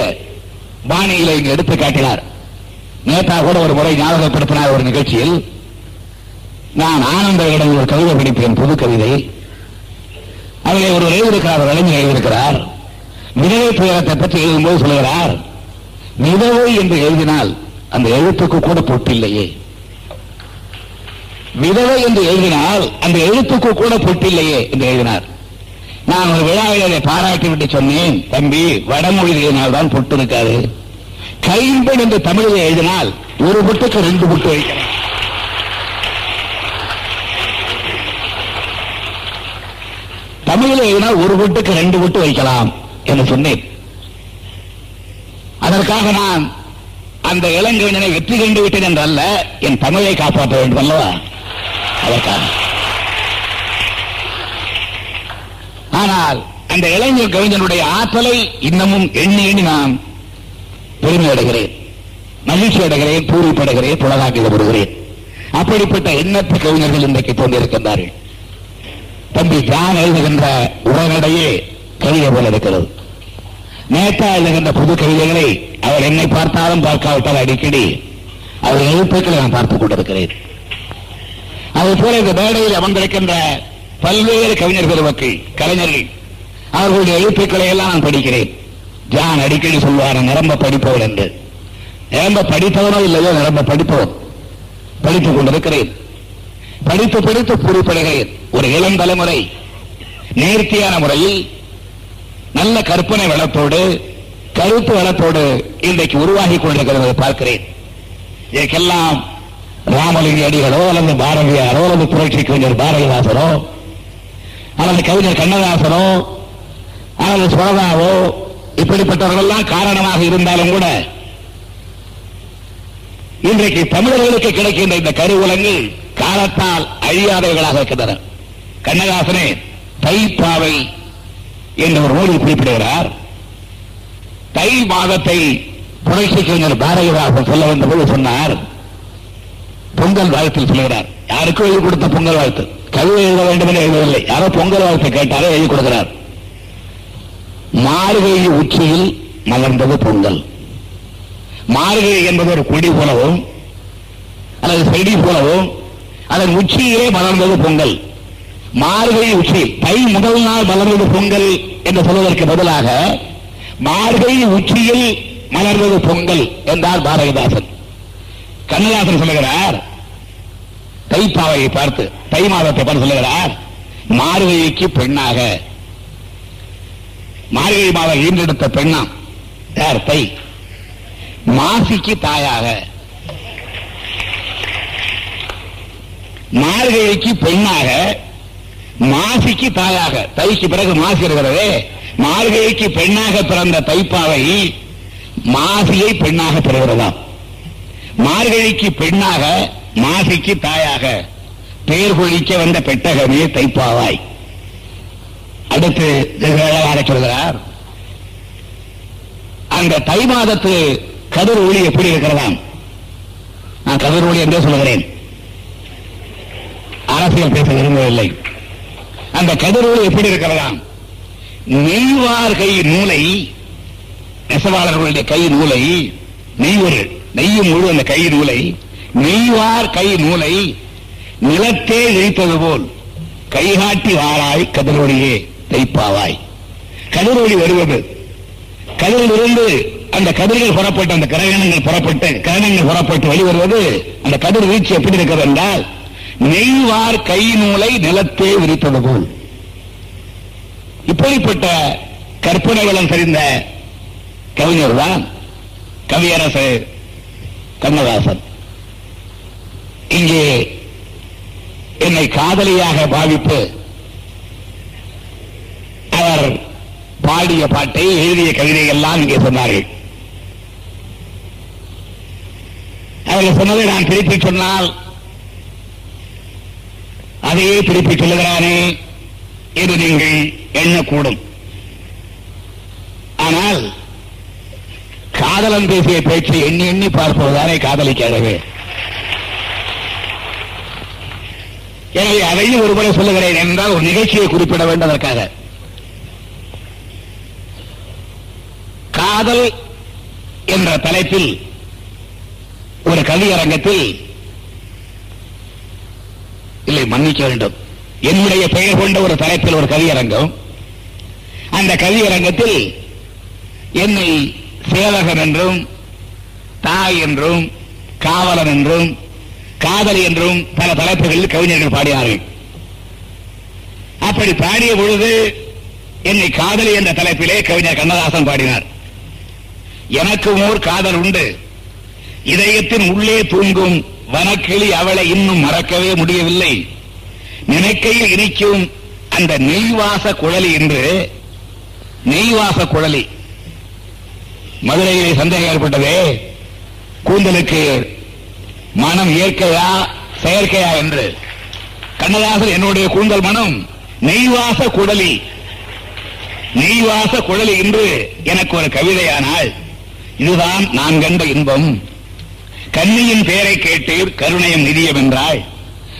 பாணியில இங்கு எடுத்து காட்டினார். நேதா கூட ஒரு முறை ஞாபகப்படுத்தினார் ஒரு நிகழ்ச்சியில் நான் ஆனந்த இடம் ஒரு கவிதை படிப்பேன் புது கவிதை. அதிலே ஒரு எழுதியிருக்கிறார் ஒரு இளைஞர் எழுதியிருக்கிறார் விதவை புயலத்தை பற்றி எழுதும்போது சொல்கிறார் விதவை என்று எழுதினால் அந்த எழுத்துக்கு கூட பொட்டில்லையே விதவை என்று எழுதினால் அந்த எழுத்துக்கு கூட பொட்டில்லையே என்று எழுதினார். நான் ஒரு விழாவில் அதை பாராட்டி விட்டு சொன்னேன் தம்பி வடமொழி எழுதினால் தான் பொட்டு இருக்காது. கைம்பெண் என்று தமிழில் எழுதினால் ஒரு பொட்டுக்கு ரெண்டு பொட்டு வைக்கலாம். தமிழில் எழுதினால் ஒரு வீட்டுக்கு ரெண்டு வீட்டு வைக்கலாம் என்று சொன்னேன். அதற்காக நான் அந்த இளங்கவிஞனை வெற்றி கண்டு விட்டேன் என்றல்ல என் தமிழை காப்பாற்ற வேண்டும் அல்லவா? அதற்காக. ஆனால் அந்த இளைஞர் கவிஞனுடைய ஆற்றலை இன்னமும் எண்ணி எண்ணி நான் பெருமை அடைகிறேன். மகிழ்ச்சி அடைகிறேன் பூரிப்படைகிறேன் புலகாக்கிடப்படுகிறேன் அப்படிப்பட்ட எண்ணற்ற கவிஞர்கள் இன்றைக்கு தோன்றியிருக்கின்றார்கள். தம்பி ஜான் எழுதுகின்ற உரைநடையே கவிதை போல இருக்கிறது. நேத்தா எழுதுகின்ற புது கவிதைகளை அவர் என்னை பார்த்தாலும் பார்க்காவிட்டால் அடிக்கடி அவர் எழுத்துக்களை நான் பார்த்துக் கொண்டிருக்கிறேன். அதை போல இந்த மேடையில் அமர்ந்திருக்கின்ற பல்வேறு கவிஞர் பெருமக்கள் கலைஞர்கள் அவர்களுடைய எழுத்துக்களை எல்லாம் நான் படிக்கிறேன். ஜான் அடிக்கடி சொல்வார் நிரம்ப படிப்பவன் என்று. நிரம்ப படிப்பவனோ இல்லையோ நிரம்ப படிப்பவன். படித்துக் கொண்டிருக்கிறேன். படித்து படித்து பொறுப்படுகிறேன். ஒரு இளம் தலைமுறை நேர்த்தியான முறையில் நல்ல கற்பனை வளத்தோடு கருத்து வளத்தோடு இன்றைக்கு உருவாகி கொண்டிருக்கிறது பார்க்கிறேன். இதற்கெல்லாம் ராமலிங்க அடிகளோ அல்லது பாரதியாரோ அல்லது புரட்சி கவிஞர் பாரதிதாசரோ அல்லது கவிஞர் கண்ணதாசனோ அல்லது சோதாவோ இப்படிப்பட்டவர்கள் எல்லாம் காரணமாக இருந்தாலும் கூட இன்றைக்கு தமிழர்களுக்கு கிடைக்கின்ற இந்த கருவூலங்கள் காலத்தால் அழியாதவர்களாக இருக்கின்றன கண்ணதாசனே தைப்பாவை என்ற ஒரு நூலில் குறிப்பிடுகிறார். தை மாதத்தை புரட்சி கவிஞர் பாரதிதாசன் சொல்ல வந்தபோது சொன்னார். பொங்கல் வாழ்த்தில் சொல்லுகிறார். யாருக்கும் எழுதி கொடுத்த பொங்கல் வாழ்த்து? கவிதை எழுத வேண்டும் என எழுதவில்லை. யாரோ பொங்கல் வாழ்த்து கேட்டாரோ எழுதி கொடுக்கிறார். மார்கழி உச்சியில் மலர்ந்தது பொங்கல். மார்கழி என்பது ஒரு கொடி போலவும் அல்லது செடி போலவும் அதன் உச்சியிலே மலர்ந்தது பொங்கல். மார்கழி உச்சி தை முதல் நாள் மலர்வது பொங்கல் என்று சொல்வதற்கு பதிலாக மார்கழி உச்சியில் மலர்வது பொங்கல் என்றார் பாரதிதாசன். கண்ணதாசன் சொல்லுகிறார் தைப்பாவையை பார்த்து தை மாதத்தை பார்த்து சொல்லுகிறார் மார்கழிக்கு பெண்ணாக. மார்கழி மாதம் ஈன்றெடுத்த பெண்ணாம் யார்? தை. மாசிக்கு தாயாக. மார்கழிக்கு பெண்ணாக மாசிக்கு தாயாக தைக்கு பிறகு மாசி இருக்கிறது மார்கழிக்கு பெண்ணாக பிறந்த தைப்பாவை மாசியை பெண்ணாக பெறுகிறதாம். மார்கழிக்கு பெண்ணாக மாசிக்கு தாயாக பெயர் பொழிக்க வந்த பெட்டகமே தைப்பாவாய். அடுத்து அழகாக சொல்கிறார். அந்த தை மாதத்து கதிர் ஒளி எப்படி இருக்கிறதாம்? நான் கதிர் ஒளி என்றே சொல்கிறேன் அரசியல் பேச விரும்பவில்லை. அந்த கதிர் எப்படி இருக்கிறதாம்? நெய்வார் கை நூலை நெசவாளர்களுடைய கை நூலை நெய்வரு நெய்யும் முழு அந்த கை நூலை நெய்வார் கை நூலை நிலத்தே நெய்ப்பது போல் கைகாட்டி வாராய் கதிரொளியே தைப்பாவாய். கதிரொளி வருவது. கதிரிலிருந்து அந்த கதிர்கள் புறப்பட்டு அந்த கிரகணங்கள் புறப்பட்டு கிரகணங்கள் புறப்பட்டு வெளிவருவது. அந்த கதிர் வீச்சு எப்படி இருக்கிறது என்றால் நெய்வார் கை நூலை நிலத்தே விரித்தது போல். இப்படிப்பட்ட கற்பனை வளம் சரிந்த கவிஞர் தான் கவியரசு கண்ணதாசன். இங்கே என்னை காதலியாக பாவிப்பு அவர் பாடிய பாட்டை எழுதிய கவிதை எல்லாம் இங்கே சொன்னார்கள். அவர்கள் சொன்னதை நான் திருப்பி சொன்னால் அதையே திருப்பி சொல்லுகிறானே என்று நீங்கள் எண்ணக்கூடும். ஆனால் காதலன் பேசிய பேச்சு எண்ணி எண்ணி பார்ப்பதுதானே காதலிக்கிறது எனவே அதையும் ஒருமுறை சொல்லுகிறேன் என்றால் ஒரு நிகழ்ச்சியை குறிப்பிட வேண்டும் அதற்காக காதல் என்ற தலைப்பில் ஒரு கவியரங்கத்தில் இல்லை மன்னிக்க வேண்டும். என்னுடைய பெயர் கொண்ட ஒரு தலைப்பில் ஒரு கவியரங்கம். அந்த கவியரங்கத்தில் என்னை சேவகன் என்றும் தாய் என்றும் காவலன் என்றும் காதல் என்றும் பல தலைப்புகளில் கவிஞர்கள் பாடினார்கள். அப்படி பாடிய பொழுது என்னை காதலி என்ற தலைப்பிலே கவிஞர் கண்ணதாசன் பாடினார். எனக்கும் ஓர் காதல் உண்டு. இதயத்தின் உள்ளே தூங்கும் வனக்கிளி அவளை இன்னும் மறக்கவே முடியவில்லை. நினைக்கையில் இனிக்கும் அந்த நெய்வாச குழலி என்று நெய்வாச குழலி. மதுரையிலே சந்தேகம் ஏற்பட்டதே. கூந்தலுக்கு மனம் இயற்கையா செயற்கையா என்று. கண்ணதாசன் என்னுடைய கூந்தல் மனம் நெய்வாச குழலி. நெய்வாச குழலி என்று எனக்கு ஒரு கவிதையானால் இதுதான் நான் கண்ட இன்பம். கன்னியின் பெயரை கேட்டு கருணையம் நிதியம் என்றாய்.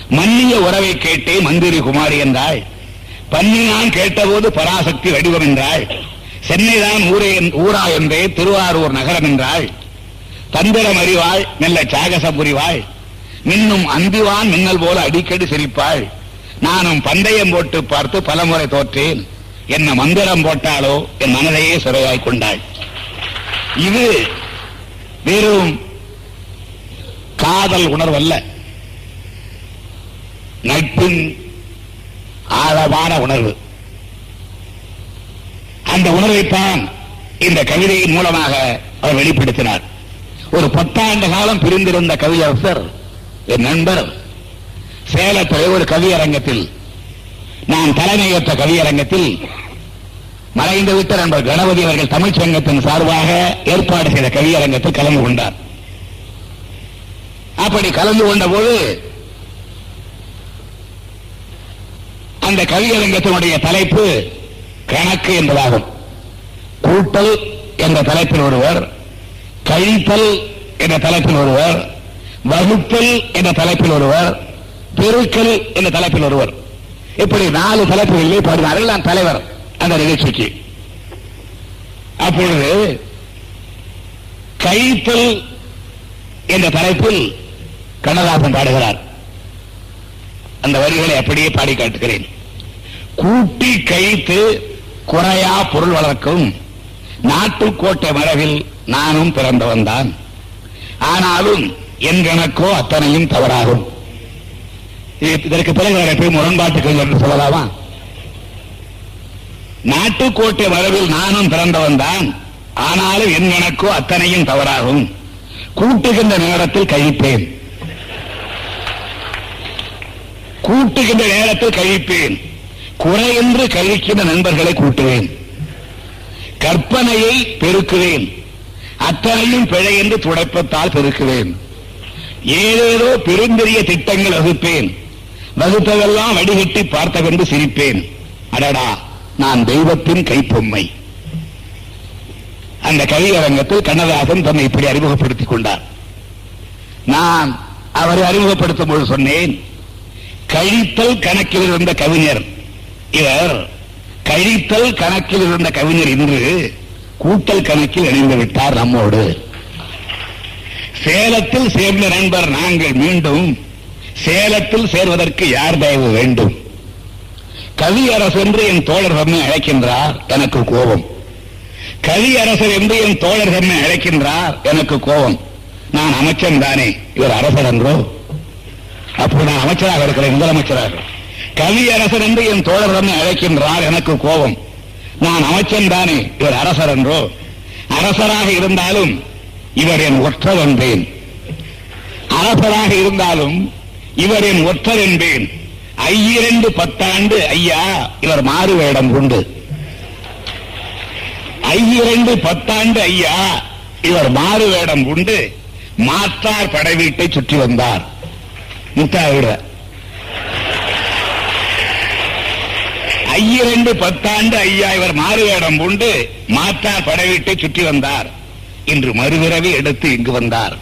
மன்னிய உறவை கேட்டே மந்திரி குமாரி என்றாய். பன்னினான் கேட்டபோது பராசக்தி வடிவம் என்றாய். சென்னைதான் ஊரே ஊரா என்றே திருவாரூர் நகரம் என்றாய். தந்திரம் அறிவாய் நல்ல சாகசம் புரிவாய் மின்னும் அந்திவான் மின்னல் போல அடிக்கடி சிரிப்பாள் நானும் பந்தயம் போட்டு பார்த்து பலமுறை தோற்றேன். என்ன மந்திரம் போட்டாலோ என் மனதையே சுரையாய் கொண்டாள் இது வெறும் காதல் உணர்வல்ல. நட்பின் ஆழமான உணர்வு. அந்த உணர்வைத்தான் இந்த கவிதையின் மூலமாக அவர் வெளிப்படுத்தினார். ஒரு பத்தாண்டு காலம் பிரிந்திருந்த கவியரசர் என் நண்பர் சேலத்தில் ஒரு கவியரங்கத்தில் நான் தலைமையேற்ற கவியரங்கத்தில் மறைந்து விட்ட நண்பர் கணபதி அவர்கள் தமிழ்ச்சங்கத்தின் சார்பாக ஏற்பாடு செய்த கவியரங்கத்தில் கலந்து கொண்டார். அப்படி கலந்து கொண்ட போது அந்த கவியரங்கத்தினுடைய தலைப்பு கணக்கு என்பதாகும். கூட்டல் என்ற தலைப்பில் ஒருவர் கழித்தல் என்ற தலைப்பில் ஒருவர் வகுத்தல் என்ற தலைப்பில் ஒருவர் பெருக்கல் என்ற தலைப்பில் ஒருவர். இப்படி நாலு தலைப்புகளிலே பாடினார்கள் நான் தலைவர் அந்த நிகழ்ச்சிக்கு. அப்பொழுது கழித்தல் என்ற தலைப்பில் கண்ணதாசன் பாடுகிறார். அந்த வரிகளை அப்படியே பாடி காட்டுகிறேன். கூட்டி கழித்து குறையா பொருள் வளர்க்கும் நாட்டுக்கோட்டை மரபில் நானும் பிறந்தவன் தான். ஆனாலும் என் கணக்கோ அத்தனையும் தவறாகும். இதற்கு பிறகு வர போய் முரண்பாட்டுக்கு என்று சொல்லலாமா? நாட்டுக்கோட்டை மரபில் நானும் பிறந்தவன் தான். ஆனாலும் என் கணக்கோ அத்தனையும் தவறாகும். கூட்டுகின்ற நேரத்தில் கழிப்பேன். கூட்டுகின்ற நேரத்தில் கழிப்பேன். குறையென்று கழிக்கின்ற நண்பர்களை கூட்டுவேன். கற்பனையை பெருக்குவேன். அத்தனையும் பிழை என்று துடைப்பத்தால் பெருக்குவேன். ஏதேதோ பெருந்தெரிய திட்டங்கள் வகுப்பேன். வகுப்பதெல்லாம் வடிகட்டி பார்த்தவென்று சிரிப்பேன். அடடா நான் தெய்வத்தின் கைப்பொம்மை. அந்த கவியரங்கத்தில் கண்ணதாசன் தன்னை இப்படி அறிமுகப்படுத்திக் கொண்டார். நான் அவரை அறிமுகப்படுத்தும் போது சொன்னேன் கழித்தல் கணக்கில் இருந்த கவிஞர். இவர் கழித்தல் கணக்கில் இருந்த கவிஞர் இன்று கூட்டல் கணக்கில் இணைந்து விட்டார் நம்மோடு. சேலத்தில் சேர்ந்த நண்பர் நாங்கள் மீண்டும் சேலத்தில் சேர்வதற்கு யார் தயவு வேண்டும்? கவியரசு என்று என் தோழர் தம்மை அழைக்கின்றார் எனக்கு கோபம். கவியரசர் என்று என் தோழர் தம்மை அழைக்கின்றார் எனக்கு கோபம். நான் அமைச்சன் தானே இவர் அரசர் என்றோ அப்போ நான் அமைச்சராக இருக்கிறேன் முதலமைச்சராக. கவியரசர் என்று என் தோழர் தன்னை அழைக்கின்றார் எனக்கு கோபம். நான் அமைச்சன் தானே இவர் அரசர் என்றோ. அரசராக இருந்தாலும் இவர் என் ஒற்றர் என்பேன். அரசராக இருந்தாலும் இவர் என் ஒற்றர் என்பேன். ஐயிரண்டு பத்தாண்டு ஐயா இவர் மாறு வேடம் உண்டு. ஐயிரண்டு பத்தாண்டு ஐயா இவர் மாறு வேடம் உண்டு. மாற்றார் படை வீட்டை சுற்றி வந்தார். முத்தாவிட ஐயிரண்டு பத்தாண்டு ஐயா இவர் மாறு வேடம் உண்டு மாற்றார் படை சுற்றி வந்தார். இன்று மறுபிறவி எடுத்து இங்கு வந்தார்.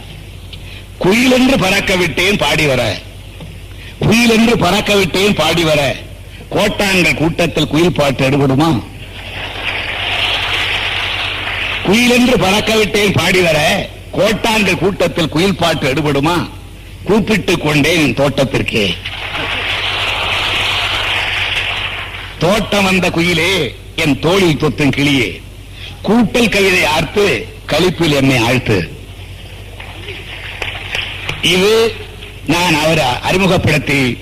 குயிலென்று பறக்க விட்டேன் பாடி வர. குயிலென்று பறக்க விட்டேன் பாடி வர. கோட்டாங்கள் கூட்டத்தில் குயில் பாட்டு எடுபடுமா? குயிலென்று பறக்க விட்டேன் பாடி வர. கோட்டாங்கள் கூட்டத்தில் குயில் பாட்டு எடுபடுமா? கூப்பிட்டுக் கொண்டேன் என் தோட்டத்திற்கே. தோட்டம் வந்த குயிலே என் தோளில் தொத்தும் கிளியே. கூட்டல் கவிதை ஆர்த்து கழிப்பில் என்னை ஆழ்த்து. இது நான் அவரை அறிமுகப்படுத்தி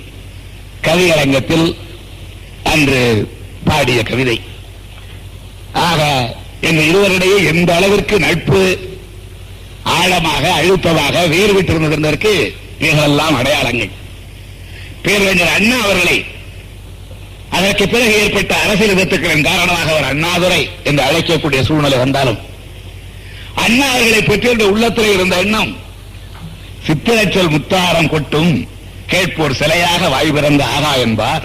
கவியரங்கத்தில் அன்று பாடிய கவிதை. ஆக எங்கள் இருவரிடையே எந்த அளவிற்கு நட்பு ஆழமாக அழுத்தமாக வேறு விட்டிருந்ததற்கு இவைகளெல்லாம் அடையாளங்கள். பேரறிஞர் அண்ணா அவர்களை அதற்கு பிறகு ஏற்பட்ட அரசியல் விதத்துக்களின் காரணமாக அவர் அண்ணாதுரை என்று அழைக்கக்கூடிய சூழ்நிலை வந்தாலும் அண்ணா அவர்களை பெற்றிருந்த உள்ளத்தில் இருந்த எண்ணம் சித்திரச்சொல் முத்தாரம் கொட்டும் கேட்போர் சிலையாக வாய் பிறந்த ஆகா என்பார்.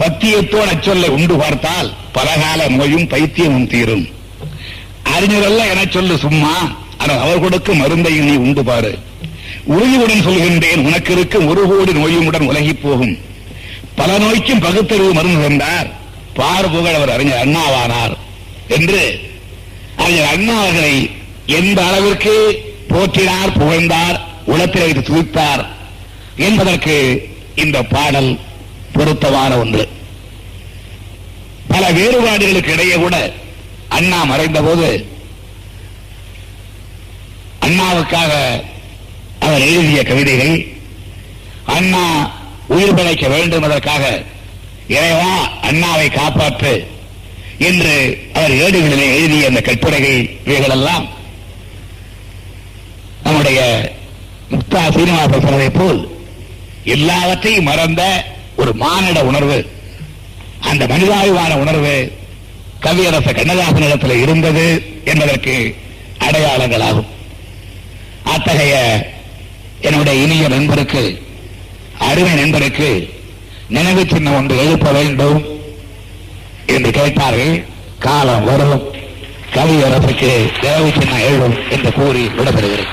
பத்தியத்தோடு அச்சொல்லை உண்டு பார்த்தால் பலகால நோயும் பைத்தியமும் தீரும். அறிஞரல்ல என சொல்லு சும்மா ஆனால் அவர் கொடுக்கும் மருந்தை நீ உண்டு பாரு. உறுதியுடன் சொல்கின்றேன் உனக்கு இருக்கும் ஒரு கோடி நோயுமுடன் உலகிப் போகும் பல நோய்க்கும் பகுத்தறிவு மருந்து தந்தார். பார் புகழ் அவர் அறிஞர் அண்ணாவானார் என்று அறிஞர் அண்ணா அவர்களை எந்த அளவிற்கு போற்றினார் புகழ்ந்தார் உலத்தில் வைத்து துதித்தார் என்பதற்கு இந்த பாடல் பொருத்தமான ஒன்று. பல வேறுபாடுகளுக்கு இடையே கூட அண்ணா மறைந்த போது அண்ணாவுக்காக அவர் எழுதிய கவிதைகள் அண்ணா உயிர் பிழைக்க வேண்டும் அதற்காக இறைவா அண்ணாவை காப்பாற்று என்று அவர் ஏடுகளிலே எழுதிய அந்த கட்டுரைகள் இவைகளெல்லாம் நம்முடைய முக்தா சீனிவாசன் சொன்னதை போல் எல்லாவற்றையும் மறந்த ஒரு மானிட உணர்வு. அந்த மனிதாபிமான உணர்வு கவியரச கண்ணதாசனிடத்தில் இருந்தது என்பதற்கு அடையாளங்களாகும் அத்தகைய என்னுடைய இனிய நண்பருக்கு அருமை நண்பருக்கு நினைவு சின்னம் ஒன்று எழுப்ப வேண்டும் என்று கேட்பார்கள் காலம் வரும். கவியரசுக்கு நினைவு சின்னம் எழுதும் என்று கூறி விடப்படுகிறேன்